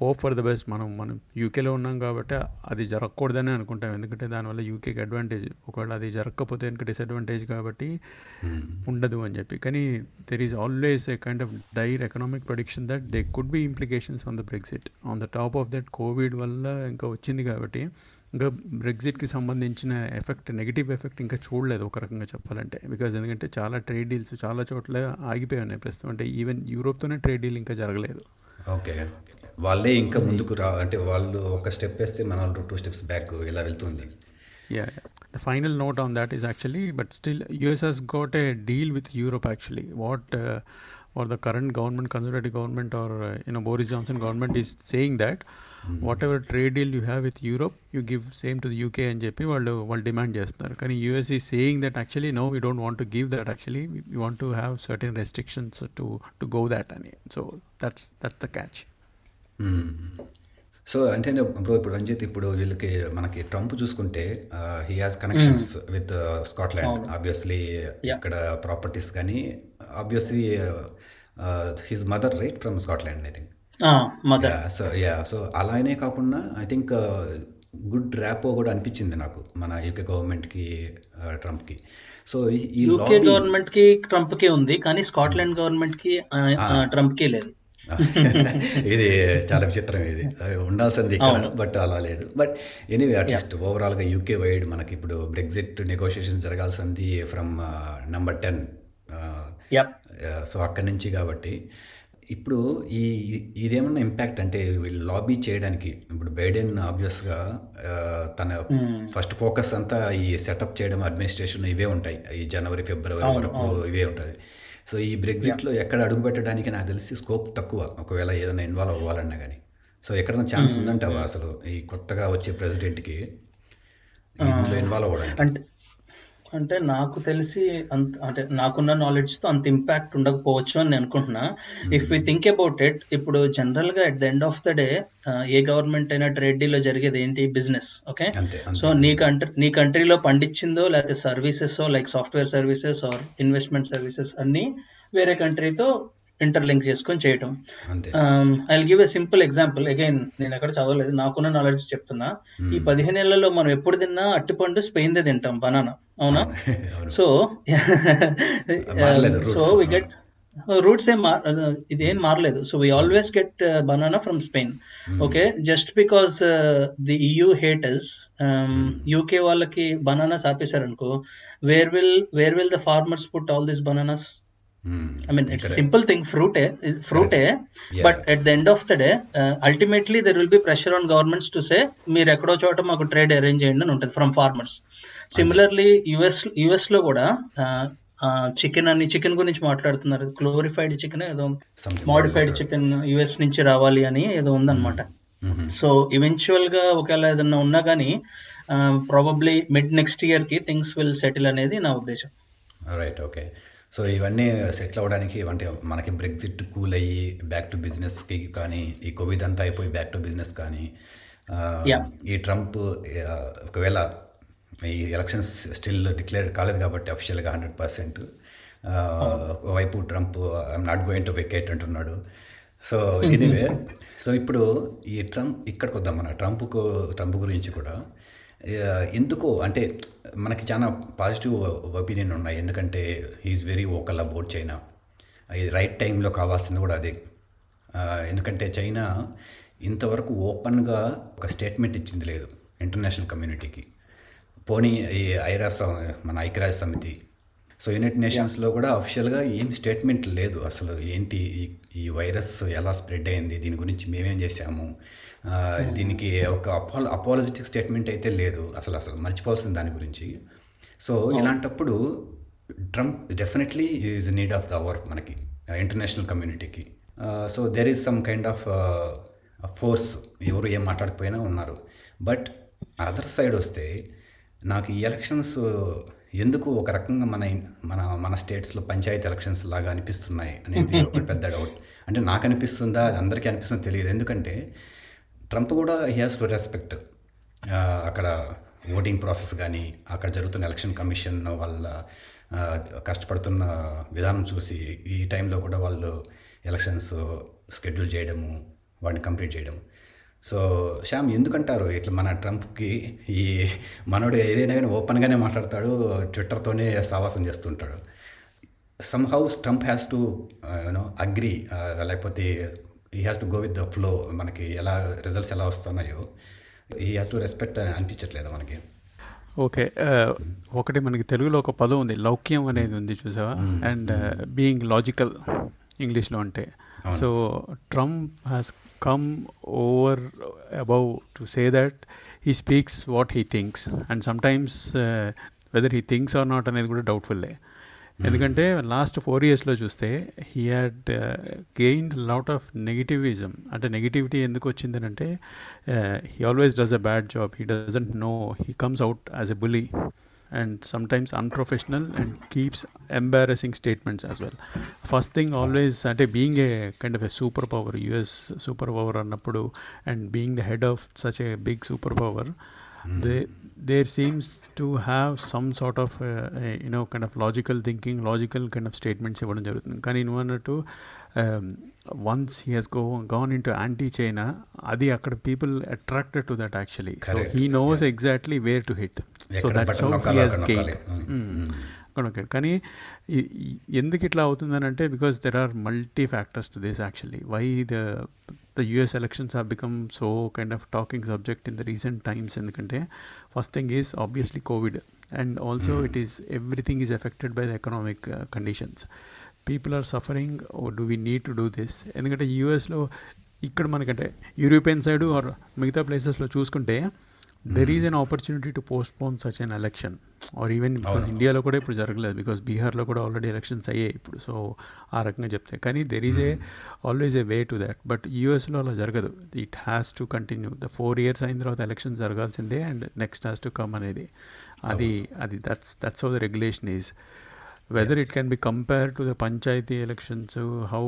hope for the best మనం మనం యూకేలో ఉన్నాం కాబట్టి అది జరగకూడదని అనుకుంటాం. ఎందుకంటే దానివల్ల యూకేకి అడ్వాంటేజ్ ఒకవేళ అది జరగకపోతే కనుక డిసడ్వాంటేజ్ కాబట్టి ఉండదు అని చెప్పి. కానీ there is always a kind of dire economic prediction that they could be implications on the Brexit on the top of that Covid వల్ల ఇంకా వచ్చింది కాబట్టి ఇంకా బ్రెగ్జిట్కి సంబంధించిన ఎఫెక్ట్ నెగిటివ్ ఎఫెక్ట్ ఇంకా చూడలేదు ఒక రకంగా చెప్పాలంటే. బికాజ్ ఎందుకంటే చాలా ట్రేడ్ డీల్స్ చాలా చోట్ల ఆగిపోయి ఉన్నాయి ప్రస్తుతం. అంటే ఈవెన్ యూరోప్తోనే ట్రేడ్ డీల్ ఇంకా జరగలేదు. ఓకే వాళ్ళే ఇంకా ముందుకు రా అంటే వాళ్ళు ఒక స్టెప్ వేస్తే మన వాళ్ళు టూ స్టెప్స్ బ్యాక్ ఇలా వెళ్తుంది yeah. The final note on that is actually, but still, US has got a deal with Europe actually. What uh, or the current government, conservative government, or uh, you know Boris Johnson government is saying that whatever trade deal you have with Europe, you give same to the UK and JP. వాళ్ళు వాళ్ళు డిమాండ్ చేస్తున్నారు కానీ యూఎస్ ఈ saying that actually no we don't want to give that actually we want to have certain restrictions to to go that అని so that's that's the catch so అంటే బ్రో ఇప్పుడు రంజిత్ ఇప్పుడు వీళ్ళకి మనకి ట్రంప్ చూసుకుంటే he has connections with Scotland obviously ఇక్కడ ప్రాపర్టీస్ కానీ obviously his mother right from Scotland I think so yeah so అలానే కాకుండా ఐ థింక్ గుడ్ ర్యాపో కూడా అనిపించింది నాకు మన యూకే గవర్నమెంట్కి ట్రంప్కి సో ఈ యూకే గవర్నమెంట్కి ట్రంప్కి ఉంది కానీ స్కాట్లాండ్ గవర్నమెంట్కి ట్రంప్కి లేదు. ఇది చాలా విచిత్రం ఇది. ఉండాల్సింది బట్ అలా లేదు. బట్ ఎనీవే అట్లీస్ట్ ఓవరాల్గా యూకే వైడ్ మనకి ఇప్పుడు బ్రెగ్జిట్ నెగోషియేషన్ జరగాల్సింది ఫ్రమ్ నంబర్ టెన్ సో అక్కడి నుంచి కాబట్టి. ఇప్పుడు ఈ ఇదేమన్నా ఇంపాక్ట్ అంటే వీళ్ళు లాబీ చేయడానికి ఇప్పుడు బైడెన్ ఆబ్వియస్గా తన ఫస్ట్ ఫోకస్ అంతా ఈ సెటప్ చేయడం అడ్మినిస్ట్రేషన్ ఇవే ఉంటాయి. ఈ జనవరి ఫిబ్రవరి వరకు ఇవే ఉంటాయి. సో ఈ బ్రెగ్జిట్లో ఎక్కడ అడుగు పెట్టడానికి నాకు తెలిసి స్కోప్ తక్కువ. ఒకవేళ ఏదైనా ఇన్వాల్వ్ అవ్వాలన్నా కానీ సో ఎక్కడైనా ఛాన్స్ ఉందంటావా అసలు ఈ కొత్తగా వచ్చే ప్రెసిడెంట్కి ఇందులో ఇన్వాల్వ్ అవ్వడానికి? అంటే అంటే నాకు తెలిసి అంత అంటే నాకున్న నాలెడ్జ్తో అంత ఇంపాక్ట్ ఉండకపోవచ్చు అని నేను అనుకుంటున్నా. If we think about it ఇప్పుడు జనరల్గా at the end of the day a government అయినా ట్రేడ్ డీల్లో జరిగేది ఏంటి? బిజినెస్ ఓకే సో నీ కంట్రీ నీ కంట్రీలో పండించిందో లేకపోతే services like software services or investment services అన్ని వేరే కంట్రీతో ఇంటర్లింక్ చేసుకొని చేయటం. I give a simple example again నేను ఎక్కడ చదవలేదు. నాకున్న నాలెడ్జ్ చెప్తున్నా. ఈ పదిహేను ఏళ్ళలో మనం ఎప్పుడు తిన్నా అట్టిపండు స్పెయిన్ దే తింటాం. బనానా అవునా? So so we get routes ఏం ఇదేం మారలేదు. So we always get banana from Spain okay just because the EU haters UK వాళ్ళకి bananas ఆపేశారనుకో where will where will the farmers put all this bananas I mean, it's a simple thing, fruit, fruit, but at the end of the day, uh, ultimately there will be pressure on governments to say, మీరు ఎక్కడో చోట మాకు ట్రేడ్ అరేంజ్ చేయండి అని ఉంటుంది ఫ్రమ్ ఫార్మర్స్ సిమిలర్లీ యుఎస్ యుఎస్లో కూడా చికెన్ అని చికెన్ గురించి మాట్లాడుతున్నారు. క్లోరిఫైడ్ చికెన్ ఏదో మోడిఫైడ్ చికెన్ యుఎస్ నుంచి రావాలి అని ఏదో ఉందన్నమాట. సో ఈవెన్చువల్గా ఒకవేళ ఏదన్నా ఉన్నా కానీ ప్రాబబ్లీ మిడ్ నెక్స్ట్ ఇయర్కి థింగ్స్ విల్ సెటిల్ అనేది నా ఉద్దేశం. రైట్ ఓకే సో ఇవన్నీ సెటిల్ అవ్వడానికి అంటే మనకి బ్రెగ్జిట్ కూల్ అయ్యి బ్యాక్ టు బిజినెస్కి కానీ ఈ కోవిడ్ అంతా అయిపోయి బ్యాక్ టు బిజినెస్ కానీ ఈ ట్రంప్ ఒకవేళ ఈ ఎలక్షన్స్ స్టిల్ డిక్లేర్ కాలేదు కాబట్టి అఫిషియల్గా హండ్రెడ్ పర్సెంట్ వైపు Trump I'm not going to vacate అంటున్నాడు. సో ఎనీవే సో ఇప్పుడు ఈ ట్రంప్ ఇక్కడికి వద్దాం మన. ట్రంప్కు ట్రంప్ గురించి కూడా ఎందుకో అంటే మనకి చాలా పాజిటివ్ ఒపీనియన్ ఉన్నాయి. ఎందుకంటే he's very vocal about China right టైంలో కావాల్సింది కూడా అదే. ఎందుకంటే చైనా ఇంతవరకు ఓపెన్గా ఒక స్టేట్మెంట్ ఇచ్చింది లేదు ఇంటర్నేషనల్ కమ్యూనిటీకి పోనీ ఈ ఐరాస్ మన ఐక్యరాజ్య సమితి. సో యునైటెడ్ నేషన్స్లో కూడా అఫిషియల్గా ఏం స్టేట్మెంట్ లేదు. అసలు ఏంటి ఈ వైరస్ ఎలా స్ప్రెడ్ అయింది? దీని గురించి మేమేం చేసాము దీనికి ఒక అపాల అపాలజిటిక్ స్టేట్మెంట్ అయితే లేదు. అసలు అసలు మర్చిపోవాల్సింది దాని గురించి. సో ఇలాంటప్పుడు Trump definitely is need of the hour మనకి ఇంటర్నేషనల్ కమ్యూనిటీకి. So there is some kind of force. ఎవరు ఏం మాట్లాడకపోయినా ఉన్నారు. బట్ అదర్ సైడ్ వస్తే నాకు ఈ ఎలక్షన్స్ ఎందుకు ఒక రకంగా మన మన మన స్టేట్స్లో పంచాయతీ ఎలక్షన్స్ లాగా అనిపిస్తున్నాయి అనేది ఒక పెద్ద డౌట్. అంటే నాకు అనిపిస్తుందా? అది అందరికీ అనిపిస్తుందో తెలియదు. ఎందుకంటే ట్రంప్ కూడా హీ హ్యాస్ టు రెస్పెక్ట్ అక్కడ ఓటింగ్ ప్రాసెస్ కానీ అక్కడ జరుగుతున్న ఎలక్షన్ కమిషన్ వాళ్ళ కష్టపడుతున్న విధానం చూసి ఈ టైంలో కూడా వాళ్ళు ఎలక్షన్స్ షెడ్యూల్ చేయడము వాడిని కంప్లీట్ చేయడం సో శ్యామ్ ఎందుకంటారు? ఇట్లా మన ట్రంప్కి ఈ మనోడు ఏదైనా కానీ ఓపెన్గానే మాట్లాడతాడు ట్విట్టర్తోనే సావాసం చేస్తుంటాడు. Somehow Trump has to you know agree లేకపోతే ఈ has to go with the flow మనకి ఎలా రిజల్ట్స్ ఎలా వస్తున్నాయో. ఈ హ్యాస్ టు రెస్పెక్ట్ అని అనిపించట్లేదు మనకి. ఓకే ఒకటి మనకి తెలుగులో ఒక పదం ఉంది లౌక్యం అనేది ఉంది చూసావా? అండ్ బీయింగ్ లాజికల్ ఇంగ్లీష్లో అంటే. So Trump has come over above to say that he speaks what he thinks and sometimes whether he thinks or not అనేది కూడా డౌట్ఫుల్లే Hmm. ఎందుకంటే లాస్ట్ ఫోర్ ఇయర్స్లో చూస్తే he had gained lot of negativism అంటే నెగిటివిటీ ఎందుకు వచ్చిందని అంటే he always does a bad job he doesn't know he comes out as a bully and sometimes unprofessional and keeps embarrassing statements as well first thing always అంటే being a kind of a super power US super power అన్నప్పుడు and being the head of such a big super power power they there seems to have some sort of uh, uh, you know kind of logical thinking logical kind of statements ఇవ్వడం జరుగుతుంది. కానీ నువ్వు అన్నట్టు once he he's go gone into anti China అది అక్కడ people attracted to that actually so. He knows exactly where to hit so that's how he he's నొక్కాలి. Gain కానీ ఎందుకు ఇట్లా అవుతుందని అంటే because there are multi factors to this actually why the the US elections have become so kind of talking subject in the recent times ఎందుకంటే first thing is obviously Covid and also it is everything is affected by the economic conditions people are suffering oh do we need to do this ఎందుకంటే యూఎస్లో ఇక్కడ మనకంటే యూరోపియన్ సైడ్ ఆర్ మిగతా ప్లేసెస్లో చూసుకుంటే there is an opportunity to postpone such an election or even because. ఇండియాలో కూడా ఇప్పుడు జరగలేదు బికాస్ బీహార్లో కూడా ఆల్రెడీ ఎలక్షన్స్ అయ్యాయి ఇప్పుడు. సో ఆ రకంగా చెప్తే. కానీ there is a always a way to that but యూఎస్లో అలా జరగదు. It has to continue the four years అయిన తర్వాత ఎలక్షన్ జరగాల్సిందే and next has to come అనేది. అది అది that's that's how the regulation is whether it can be compare to the panchayati elections how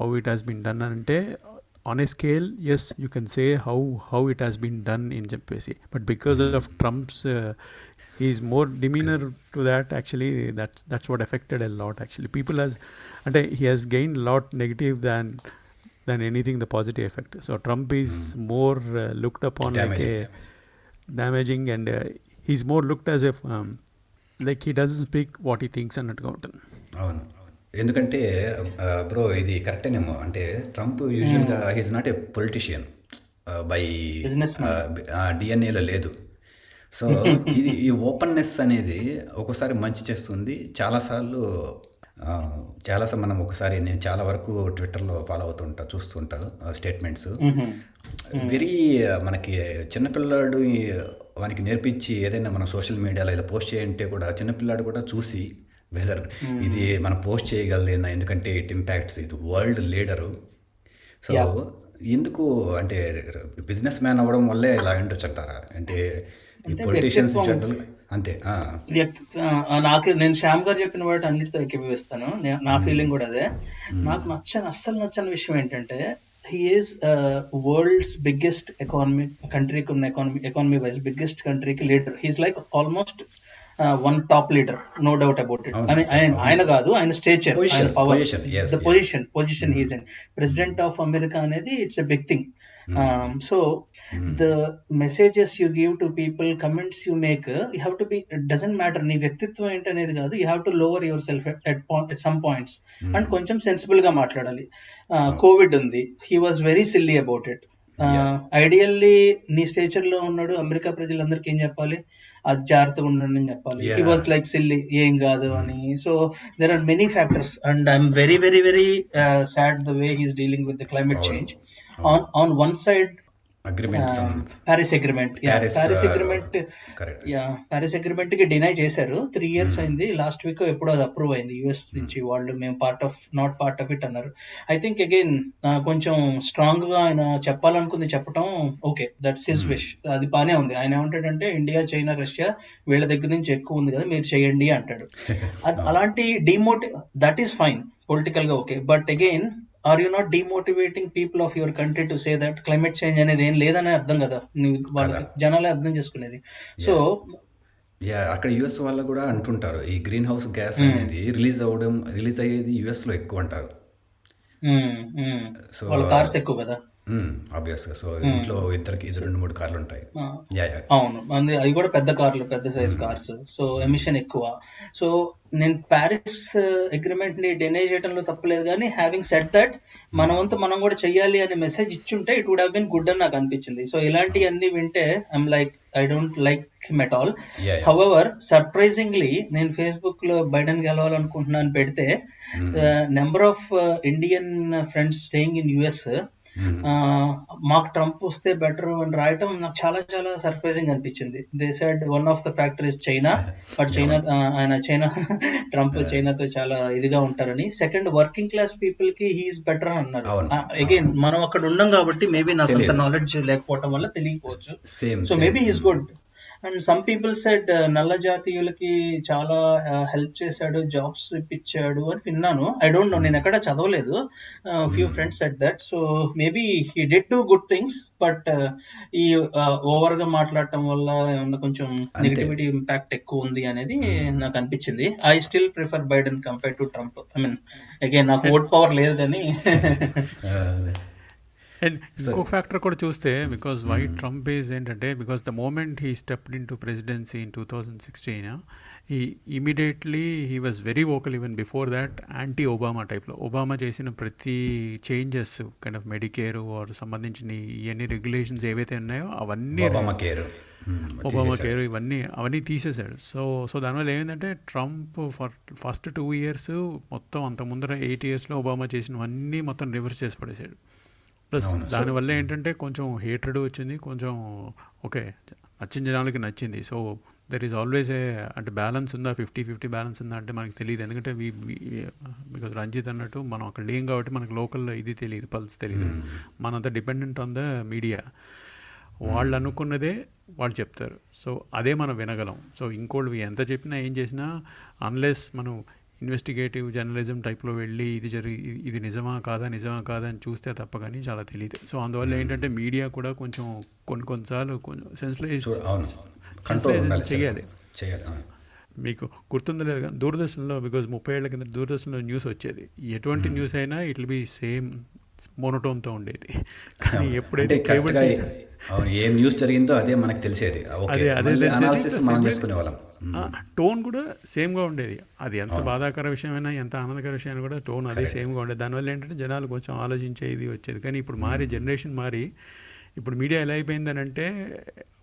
how it has been done అంటే on a scale, yes, you can say how how it has been done in JPSA. But because mm-hmm. of Trump's uh, his more demeanor to that, actually, that's that's what affected a lot. Actually, people has and uh, he has gained a lot negative than than anything the positive effect. So Trump is mm-hmm. more uh, looked upon damaging, like a damaging, damaging and uh, he's more looked as if um, like he doesn't speak what he thinks and not gotten. Oh no. ఎందుకంటే బ్రో ఇది కరెక్టేనేమో అంటే ట్రంప్ యూజువల్గా he's not a politician by. డిఎన్ఏలో లేదు. సో ఇది ఈ ఓపెన్నెస్ అనేది ఒక్కోసారి మంచి చేస్తుంది. చాలాసార్లు చాలాసార్లు మనం ఒకసారి నేను చాలా వరకు ట్విట్టర్లో ఫాలో అవుతుంటా చూస్తుంటా స్టేట్మెంట్స్ వెరీ మనకి చిన్నపిల్లాడు వానికి నేర్పించి ఏదైనా మనం సోషల్ మీడియాలో ఇలా పోస్ట్ చేయంటే కూడా చిన్నపిల్లాడు కూడా చూసి వెదర్. ఇది మనం పోస్ట్ చేయగలదేనా ఎందుకంటే ఇట్ ఇంపాక్ట్స్ ఇది వరల్డ్ లీడరు సో. ఎందుకు అంటే బిజినెస్ మ్యాన్ అవ్వడం వల్లే ఇలా ఉండొచ్చు అంటారా అంటే పొలిటీషియన్స్. జనరల్ అంతే నాకు నేను శ్యామ్ గారు చెప్పిన వాటి అన్నిటితో ఏకీభవిస్తాను. నే- ఫీలింగ్ కూడా అదే. నాకు నచ్చని అస్సలు నచ్చని విషయం ఏంటంటే he is world's biggest economy కంట్రీకి ఉన్న ఎకానమీ ఎకానమీ వైజ్ బిగ్గెస్ట్ కంట్రీకి leader he's like almost one top leader no doubt about it ఆయన కాదు ఆయన stature power the position position is and president of America అనేది it's a big thing so the messages you give to people comments you make you have to be doesn't matter నీ వ్యక్తిత్వం ఏంటనేది కాదు. You have to lower your self at some points and కొంచెం సెన్సిబుల్గా మాట్లాడాలి. కోవిడ్ ఉంది. He was very silly about it ideally నీ స్టేచర్లో ఉన్నాడు అమెరికా ప్రజలందరికీ ఏం చెప్పాలి? అది జాగ్రత్తగా ఉండండి అని చెప్పాలి. He Yeah. Was like silly ఏం కాదు అని. So there are many factors and I'm very very very sad the way he's dealing with the climate. Change on on one side agreements Paris agreement Paris agreement Paris అగ్రిమెంట్కి deny చేశారు. త్రీ ఇయర్స్ అయింది. లాస్ట్ వీక్ ఎప్పుడో అది అప్రూవ్ అయింది. యుఎస్ నుంచి వాళ్ళు మేము part of not part of it అన్నారు. ఐ థింక్ అగైన్ కొంచెం స్ట్రాంగ్గా ఆయన చెప్పాలనుకుంది చెప్పడం ఓకే దట్స్ హిస్ విష్ అది బానే ఉంది. ఆయన ఏమంటాడంటే ఇండియా చైనా రష్యా వీళ్ళ దగ్గర నుంచి ఎక్కువ ఉంది కదా మీరు చేయండి అంటాడు. అలాంటి డిమోటి దట్ ఈస్ ఫైన్ పొలిటికల్గా okay but again are you not demotivating people of your country to say that climate change అనేది ఏం లేదని అర్థం కదా? వాళ్ళకి జనాలే అర్థం చేసుకునేది. సో యా అక్కడ యుఎస్ వాళ్ళు కూడా అంటుంటారు ఈ గ్రీన్ హౌస్ గ్యాస్ అనేది రిలీజ్ అవ్వడం రిలీజ్ అయ్యేది యుఎస్లో ఎక్కువ అంటారు. So- వాళ్ళ కార్స్ ఎక్కువ కదా? ఆబ్వియస్గా సో ఇంట్లో ఇద్దరికి ఇద్దరు రెండు మూడు కార్లు ఉంటాయి. అవును. అంది అది కూడా పెద్ద కార్లు పెద్ద సైజ్ కార్స్ సో ఎమిషన్ ఎక్కువ. సో నేను ప్యారిస్ అగ్రిమెంట్ని డెనే చేయడంలో తప్పలేదు కానీ హ్యావింగ్ సెట్ దట్ మన వంతు మనం కూడా చెయ్యాలి అనే మెసేజ్ ఇచ్చుంటే it would have been good అని నాకు అనిపించింది. సో ఇలాంటివన్నీ వింటే I'm like I don't like him at all however surprisingly నేను ఫేస్బుక్లో బైడెన్ గెలవాలనుకుంటున్నాను పెడితే number of Indian friends staying in US మాకు ట్రంప్ వస్తే బెటర్ అని రాయటం నాకు చాలా చాలా సర్ప్రైజింగ్ అనిపించింది. They side one of the factories China but China ఆయన చైనా ట్రంప్ చైనాతో చాలా ఇదిగా ఉంటారని. సెకండ్ వర్కింగ్ క్లాస్ పీపుల్కి హీఈస్ బెటర్ అని అన్నారు. అగైన్ మనం అక్కడ ఉండం కాబట్టి మేబీ నాకు అంత. నాలెడ్జ్ లేకపోవటం వల్ల తెలియకపోవచ్చు. So maybe is good and some people said నల్ల జాతీయులకి చాలా హెల్ప్ చేశాడు జాబ్స్ ఇప్పించాడు అని విన్నాను. ఐ డోంట్ నో నేను ఎక్కడ చదవలేదు. Few friends said that so maybe he did do good things but ఈ ఓవర్గా మాట్లాడటం వల్ల ఏమన్నా కొంచెం నెగిటివిటీ ఇంపాక్ట్ ఎక్కువ ఉంది అనేది నాకు అనిపించింది. I still prefer Biden compare to Trump I mean again నాకు ఓట్ పవర్ లేదు కానీ అండ్ ఇంకో ఫ్యాక్టర్ కూడా చూస్తే బికాస్ వై ట్రంప్ ఈజ్ ఏంటంటే because the moment he stepped in to presidency in two thousand sixteen ఈ immediately he was very vocal even before that anti Obama టైప్లో ఒబామా చేసిన ప్రతి changes kind of Medicare or సంబంధించిన ఇవన్నీ రెగ్యులేషన్స్ ఏవైతే ఉన్నాయో అవన్నీ ఒబామా కేర్ ఒబామా కేర్ ఇవన్నీ అవన్నీ తీసేశాడు. సో సో దానివల్ల ఏమైందంటే Trump for first two years మొత్తం అంత ముందర ఎయిట్ ఇయర్స్లో ఒబామా చేసినవన్నీ మొత్తం రివర్స్ చేసి పడేశాడు. ప్లస్ దానివల్ల ఏంటంటే కొంచెం హేట్రెడ్ వచ్చింది కొంచెం ఓకే నచ్చిన జనాలకి నచ్చింది. So there is always a అంటే బ్యాలెన్స్ ఉందా? ఫిఫ్టీ ఫిఫ్టీ బ్యాలెన్స్ ఉందా అంటే మనకి తెలియదు. ఎందుకంటే బికాజ్ రంజిత్ అన్నట్టు మనం అక్కడ లేం కాబట్టి మనకు లోకల్లో ఇది తెలియదు పల్స్ తెలియదు. మనంతా డిపెండెంట్ ఆన్ ద మీడియా వాళ్ళు అనుకున్నదే వాళ్ళు చెప్తారు. సో అదే మనం వినగలం. సో ఇంకోళ్ళు ఎంత చెప్పినా ఏం చేసినా అన్లెస్ మనం ఇన్వెస్టిగేటివ్ జర్నలిజం టైప్లో వెళ్ళి ఇది జరిగి ఇది- నిజమా కాదా నిజమా కాదా అని చూస్తే తప్ప కానీ చాలా తెలియదు సో అందువల్ల ఏంటంటే మీడియా కూడా కొంచెం కొన్ని కొన్నిసార్లు కొంచెం సెన్సిలైజ్ చేయాలి. మీకు గుర్తుందో లేదు కానీ దూరదర్శన్లో బికాజ్ ముప్పై ఏళ్ళ కింద దూరదర్శన్లో న్యూస్ వచ్చేది. ఎటువంటి న్యూస్ అయినా ఇట్ బి సేమ్ మోనోటోన్తో ఉండేది. కానీ ఎప్పుడైతే కేబుల్ అవును ఏం న్యూస్ జరిగిందో అదే మనకు తెలిసేది. అదే అదే. అనాలిసిస్ మనం చేసుకునే వాళ్ళం టోన్ కూడా సేమ్గా ఉండేది. అది ఎంత బాధాకర విషయమైనా ఎంత ఆనందకర విషయమైనా కూడా టోన్ అదే సేమ్గా ఉండేది. దానివల్ల ఏంటంటే జనాలు కొంచెం ఆలోచించే ఇది వచ్చేది. కానీ ఇప్పుడు మారి జనరేషన్ మారి ఇప్పుడు మీడియా ఎలా అయిపోయిందని అంటే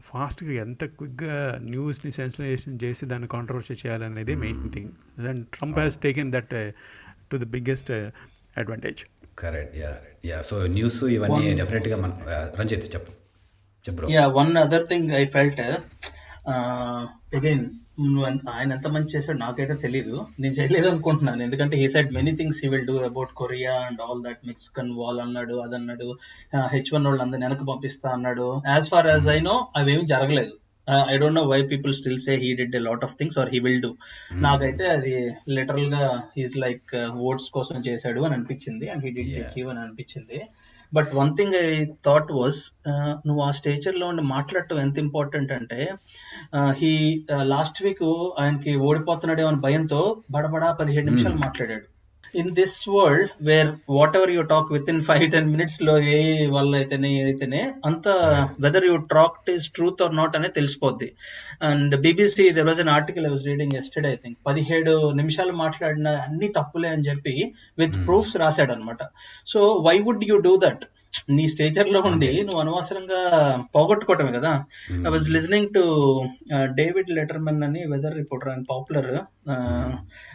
ఫాస్ట్గా ఎంత క్విక్గా న్యూస్ని సెన్సిలైజేషన్ చేసి దాన్ని కాంట్రవర్సీ చేయాలనేది main thing and Trump has taken that to the biggest advantage correct ya ya so news ఇవన్నీ డెఫినెట్గా మన ఆ, రంజిత్ చెప్పు. చెప్పు. Ya one other thing I felt again ఆయన ఎంత మంచి చేశాడు నాకైతే తెలియదు నేను చేయలేదు అనుకుంటున్నాను. ఎందుకంటే ఈ side many things he will do about Korea and all that Mexican wall అన్నాడు అదన్నాడు హెచ్ వన్ వాళ్ళు అందరిని వెనక్కి పంపిస్తా అన్నాడు. As far as I know అవేమి జరగలేదు. I don't know why people still say he did a lot of things or he will do నాకైతే అది లిటరల్గా ఈజ్ లైక్ ఓట్స్ కోసం చేశాడు అని అనిపించింది. And he did. అచీవ్ అని అనిపించింది. But one thing I thought was నువ్వు ఆ స్టేచర్లో ఉండి మాట్లాడటం ఎంత ఇంపార్టెంట్ అంటే హీ లాస్ట్ వీక్ ఆయనకి ఓడిపోతున్నాడే అని భయంతో బడబడా పదిహేడు నిమిషాలు మాట్లాడాడు. In this world where whatever you talk with in five ten మినిట్స్లో ఏ వల్ల అయితేనే ఏదైతేనే అంత whether you talk is truth or not అనేది తెలిసిపోద్ది. And BBC there was an article I was reading yesterday I think పదిహేడు నిమిషాలు మాట్లాడిన అన్ని తప్పులే అని చెప్పి విత్ ప్రూఫ్స్ రాశాడు అనమాట so why would you do that నీ స్టేచర్లో ఉండి నువ్వు అనవసరంగా పోగొట్టుకోవటమే కదా. I was listening to David Letterman అని weather reporter and popular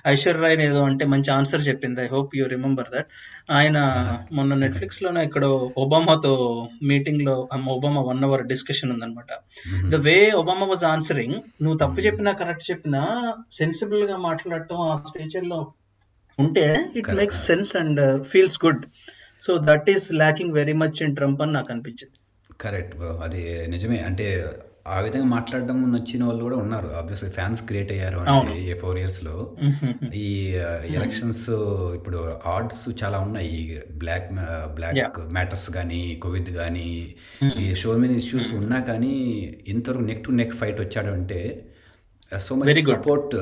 Aishwarya Rai ఏదో అంటే మంచి ఆన్సర్ చెప్పింది. I hope you remember that ఆయన మొన్న నెట్ఫ్లిక్స్లోనే ఇక్కడ ఒబామాతో మీటింగ్లో ఒబామా వన్ అవర్ డిస్కషన్ ఉందన్నమాట the way Obama was answering నువ్వు తప్పు చెప్పినా కరెక్ట్ చెప్పినా సెన్సిబుల్గా మాట్లాడటం ఆ స్టేచర్లో ఉంటే it. Makes sense and feels good so that is lacking very much in Trump అని నాకు అనిపించింది. కరెక్ట్ బ్రో అది నిజమే. అంటే ఆ విధంగా మాట్లాడడం నచ్చిన వాళ్ళు కూడా ఉన్నారు. ఆబ్వియస్లీ ఫ్యాన్స్ క్రియేట్ అయ్యారు అంటే ఈ ఫోర్ ఇయర్స్లో. ఈ ఎలక్షన్స్ ఇప్పుడు ఆర్డ్స్ చాలా ఉన్నాయి. బ్లాక్ బ్లాక్ మ్యాటర్స్ కానీ కోవిడ్ కానీ ఈ షో మెనీ ఇష్యూస్ ఉన్నా కానీ ఇంతవరకు నెక్ టు నెక్ ఫైట్ వచ్చాడు అంటే సో మచ్ సపోర్ట్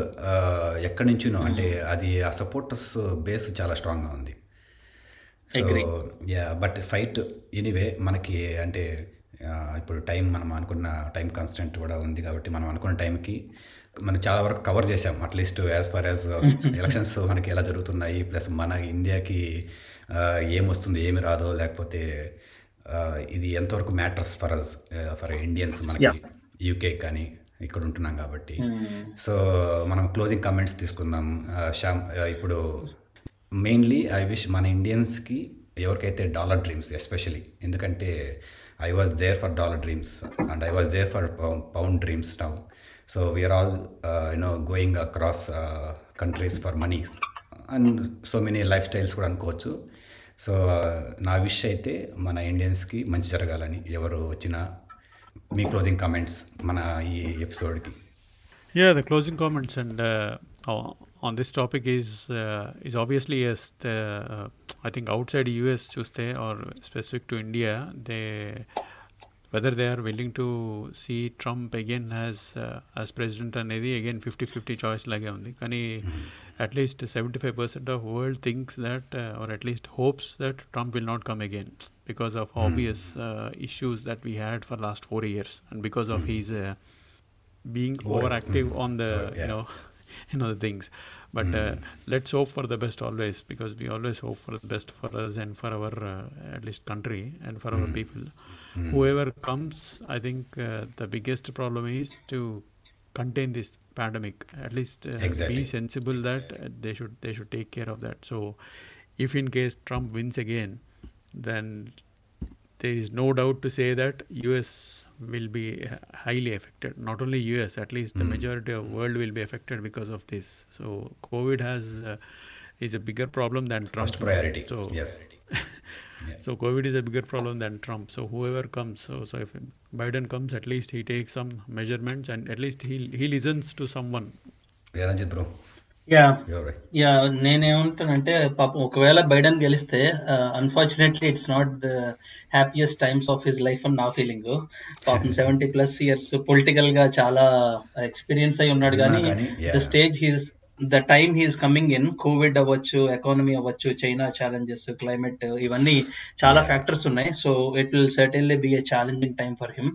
ఎక్కడి నుంచినో అంటే అది ఆ సపోర్టర్స్ బేస్ చాలా స్ట్రాంగ్గా ఉంది. So. Ya but fight anyway మనకి అంటే ఇప్పుడు టైం మనం అనుకున్న టైం కాన్స్టెంట్ కూడా ఉంది కాబట్టి మనం అనుకున్న టైంకి మనం చాలా వరకు కవర్ చేసాం at least as far as elections మనకి ఎలా జరుగుతున్నాయి ప్లస్ మన ఇండియాకి ఆ, ఏం వస్తుంది ఏమి రాదో లేకపోతే ఇది ఎంతవరకు matters for us for Indians మనకి యూకే కానీ ఇక్కడ ఉంటున్నాం కాబట్టి. సో మనం క్లోజింగ్ కామెంట్స్ తీసుకుందాం. శ్యామ్ ఇప్పుడు మెయిన్లీ ఐ విష్ మన ఇండియన్స్కి ఎవరికైతే డాలర్ డ్రీమ్స్ ఎస్పెషలీ ఎందుకంటే I was there for dollar dreams and I was there for pound dreams now so we're all you know going across countries for money and so many lifestyles కూడా అనుకోవచ్చు. సో uh, నా విష్ అయితే మన ఇండియన్స్కి మంచి జరగాలని ఎవరు వచ్చినా మీ క్లోజింగ్ కామెంట్స్ మన ఈ ఎపిసోడ్కి ya the closing comments and on this topic is uh, is obviously yes. The uh, I think outside US, చూస్తే or specific to India, they whether they are willing to see Trump again as uh, as president అనేది again 50-50 choice లాగే ఉంది కానీ at least seventy five percent of world thinks that or at least hopes that Trump will not come again because of obvious issues that we had for last four years and because of his being Over- overactive mm. on the Yeah. you know you know the things. But uh, let's hope for the best always because we always hope for the best for us and for our uh, at least country and for our people. Whoever comes i think uh, the biggest problem is to contain this pandemic. At least uh, Exactly. be sensible that uh, they should they should take care of that. So if in case trump wins again then there is no doubt to say that US will be highly affected. Not only US, at least the mm. majority of hmm. world will be affected because of this. So COVID has uh, is a bigger problem than Trump. First priority. So yes. So COVID is a bigger problem than Trump. So whoever comes, so so if Biden comes, at least he takes some measurements and at least he he listens to someone. Yeah, Ranjit bro. Ya ya నేనేమంటానంటే పాపం ఒకవేళ బైడెన్ గెలిస్తే unfortunately it's not the happiest times of his life అని నా ఫీలింగ్ పాపం సెవెంటీ ప్లస్ ఇయర్స్ పొలిటికల్గా చాలా ఎక్స్పీరియన్స్ అయి ఉన్నాడు ఉన్నా కానీ. The stage he's the time he's coming in Covid అవ్వచ్చు ఎకానమీ అవ్వచ్చు చైనా ఛాలెంజెస్ క్లైమేట్ ఇవన్నీ చాలా ఫ్యాక్టర్స్ ఉన్నాయి. So it will certainly be a challenging time for him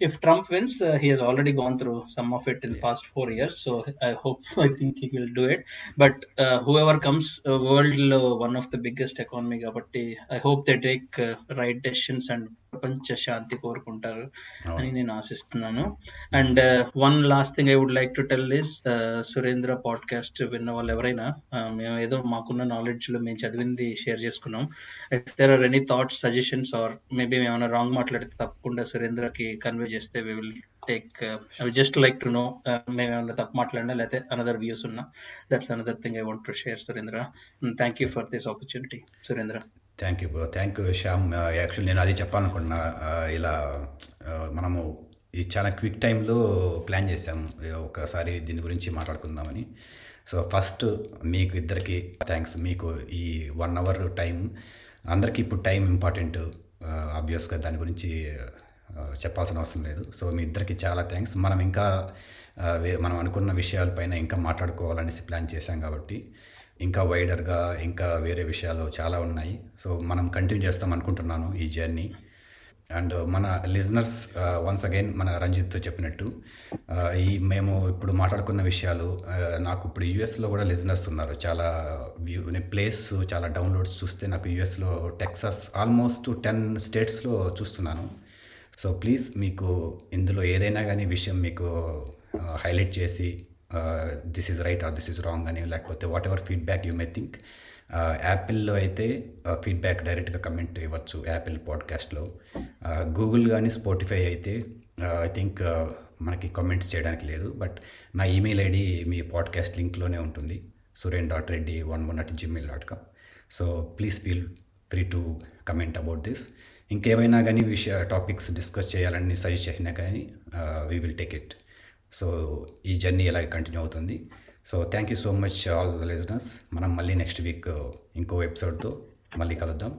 if Trump wins, uh, he has already gone through some of it in yeah. past four years. So I hope, I think he will do it. But uh, whoever comes, uh, world uh, one of the biggest economy, I hope they take uh, right decisions and ప్రపంచ శాంతి కోరుకుంటారు అని నేను ఆశిస్తున్నాను. And one last thing I would like to tell is Surendra podcast విన్న వాళ్ళు ఎవరైనా uh, మేము ఏదో మాకున్న నాలెడ్జ్లో మేము చదివింది షేర్ చేసుకున్నాం. There are any thoughts suggestions or maybe ఏమైనా రాంగ్ మాట్లాడితే తప్పకుండా సురేంద్రకి కన్వే చేస్తే we will take I just like to know మేము ఏమైనా తప్పు మాట్లాడినా లేకపోతే అనదర్ వ్యూస్ ఉన్నా that's another thing I want to share Surendra. Thank you for this opportunity Surendra. Thank you thank you Shyam actually నేను అది చెప్పాలనుకున్నా uh, ఇలా uh, మనము ఈ చాలా క్విక్ టైంలో ప్లాన్ చేసాం ఒకసారి దీని గురించి మాట్లాడుకుందామని. సో ఫస్ట్ మీకు ఇద్దరికి థ్యాంక్స్ మీకు ఈ వన్ అవర్ టైం అందరికీ ఇప్పుడు టైం ఇంపార్టెంట్ ఆబ్వియస్గా దాని గురించి uh, చెప్పాల్సిన అవసరం లేదు. సో మీ ఇద్దరికి చాలా థ్యాంక్స్ మనం ఇంకా వే- మనం అనుకున్న విషయాలపైన ఇంకా మాట్లాడుకోవాలనేసి ప్లాన్ చేశాం కాబట్టి. ఇంకా వైడర్గా ఇంకా వేరే విషయాలు చాలా ఉన్నాయి. సో మనం కంటిన్యూ చేస్తాం అనుకుంటున్నాను ఈ జర్నీ. అండ్ మన లిజనర్స్ వన్స్ అగైన్ మన రంజిత్ చెప్పినట్టు ఈ మేము ఇప్పుడు మాట్లాడుకున్న విషయాలు నాకు ఇప్పుడు యూఎస్లో కూడా లిజనర్స్ ఉన్నారు. చాలా వ్యూ ప్లేస్ చాలా డౌన్లోడ్స్ చూస్తే నాకు యూఎస్లో టెక్సాస్ ఆల్మోస్ట్ టెన్ స్టేట్స్లో చూస్తున్నాను. సో ప్లీజ్ మీకు ఇందులో ఏదైనా కానీ విషయం మీకు హైలైట్ చేసి this is right or this is wrong అని లేకపోతే whatever feedback you may think యాపిల్లో అయితే ఫీడ్బ్యాక్ డైరెక్ట్గా కమెంట్ ఇవ్వచ్చు యాపిల్ పాడ్కాస్ట్లో గూగుల్ కానీ స్పాటిఫై అయితే uh, ఐ థింక్ uh, మనకి కమెంట్స్ చేయడానికి లేదు. బట్ నా ఈమెయిల్ ఐడి మీ పాడ్కాస్ట్ లింక్లోనే ఉంటుంది. Suren dot Reddy one one at Gmail dot com so please feel free to comment about this ఇంకేమైనా కానీ విషయ టాపిక్స్ డిస్కస్ చేయాలని సజెస్ట్ చేసినా కానీ we will take it so ఈ జర్నీ ఎలా కంటిన్యూ అవుతుంది. So thank you so much all the listeners మనం మళ్ళీ నెక్స్ట్ వీక్ uh, ఇంకో ఎపిసోడ్తో మళ్ళీ కలుద్దాం.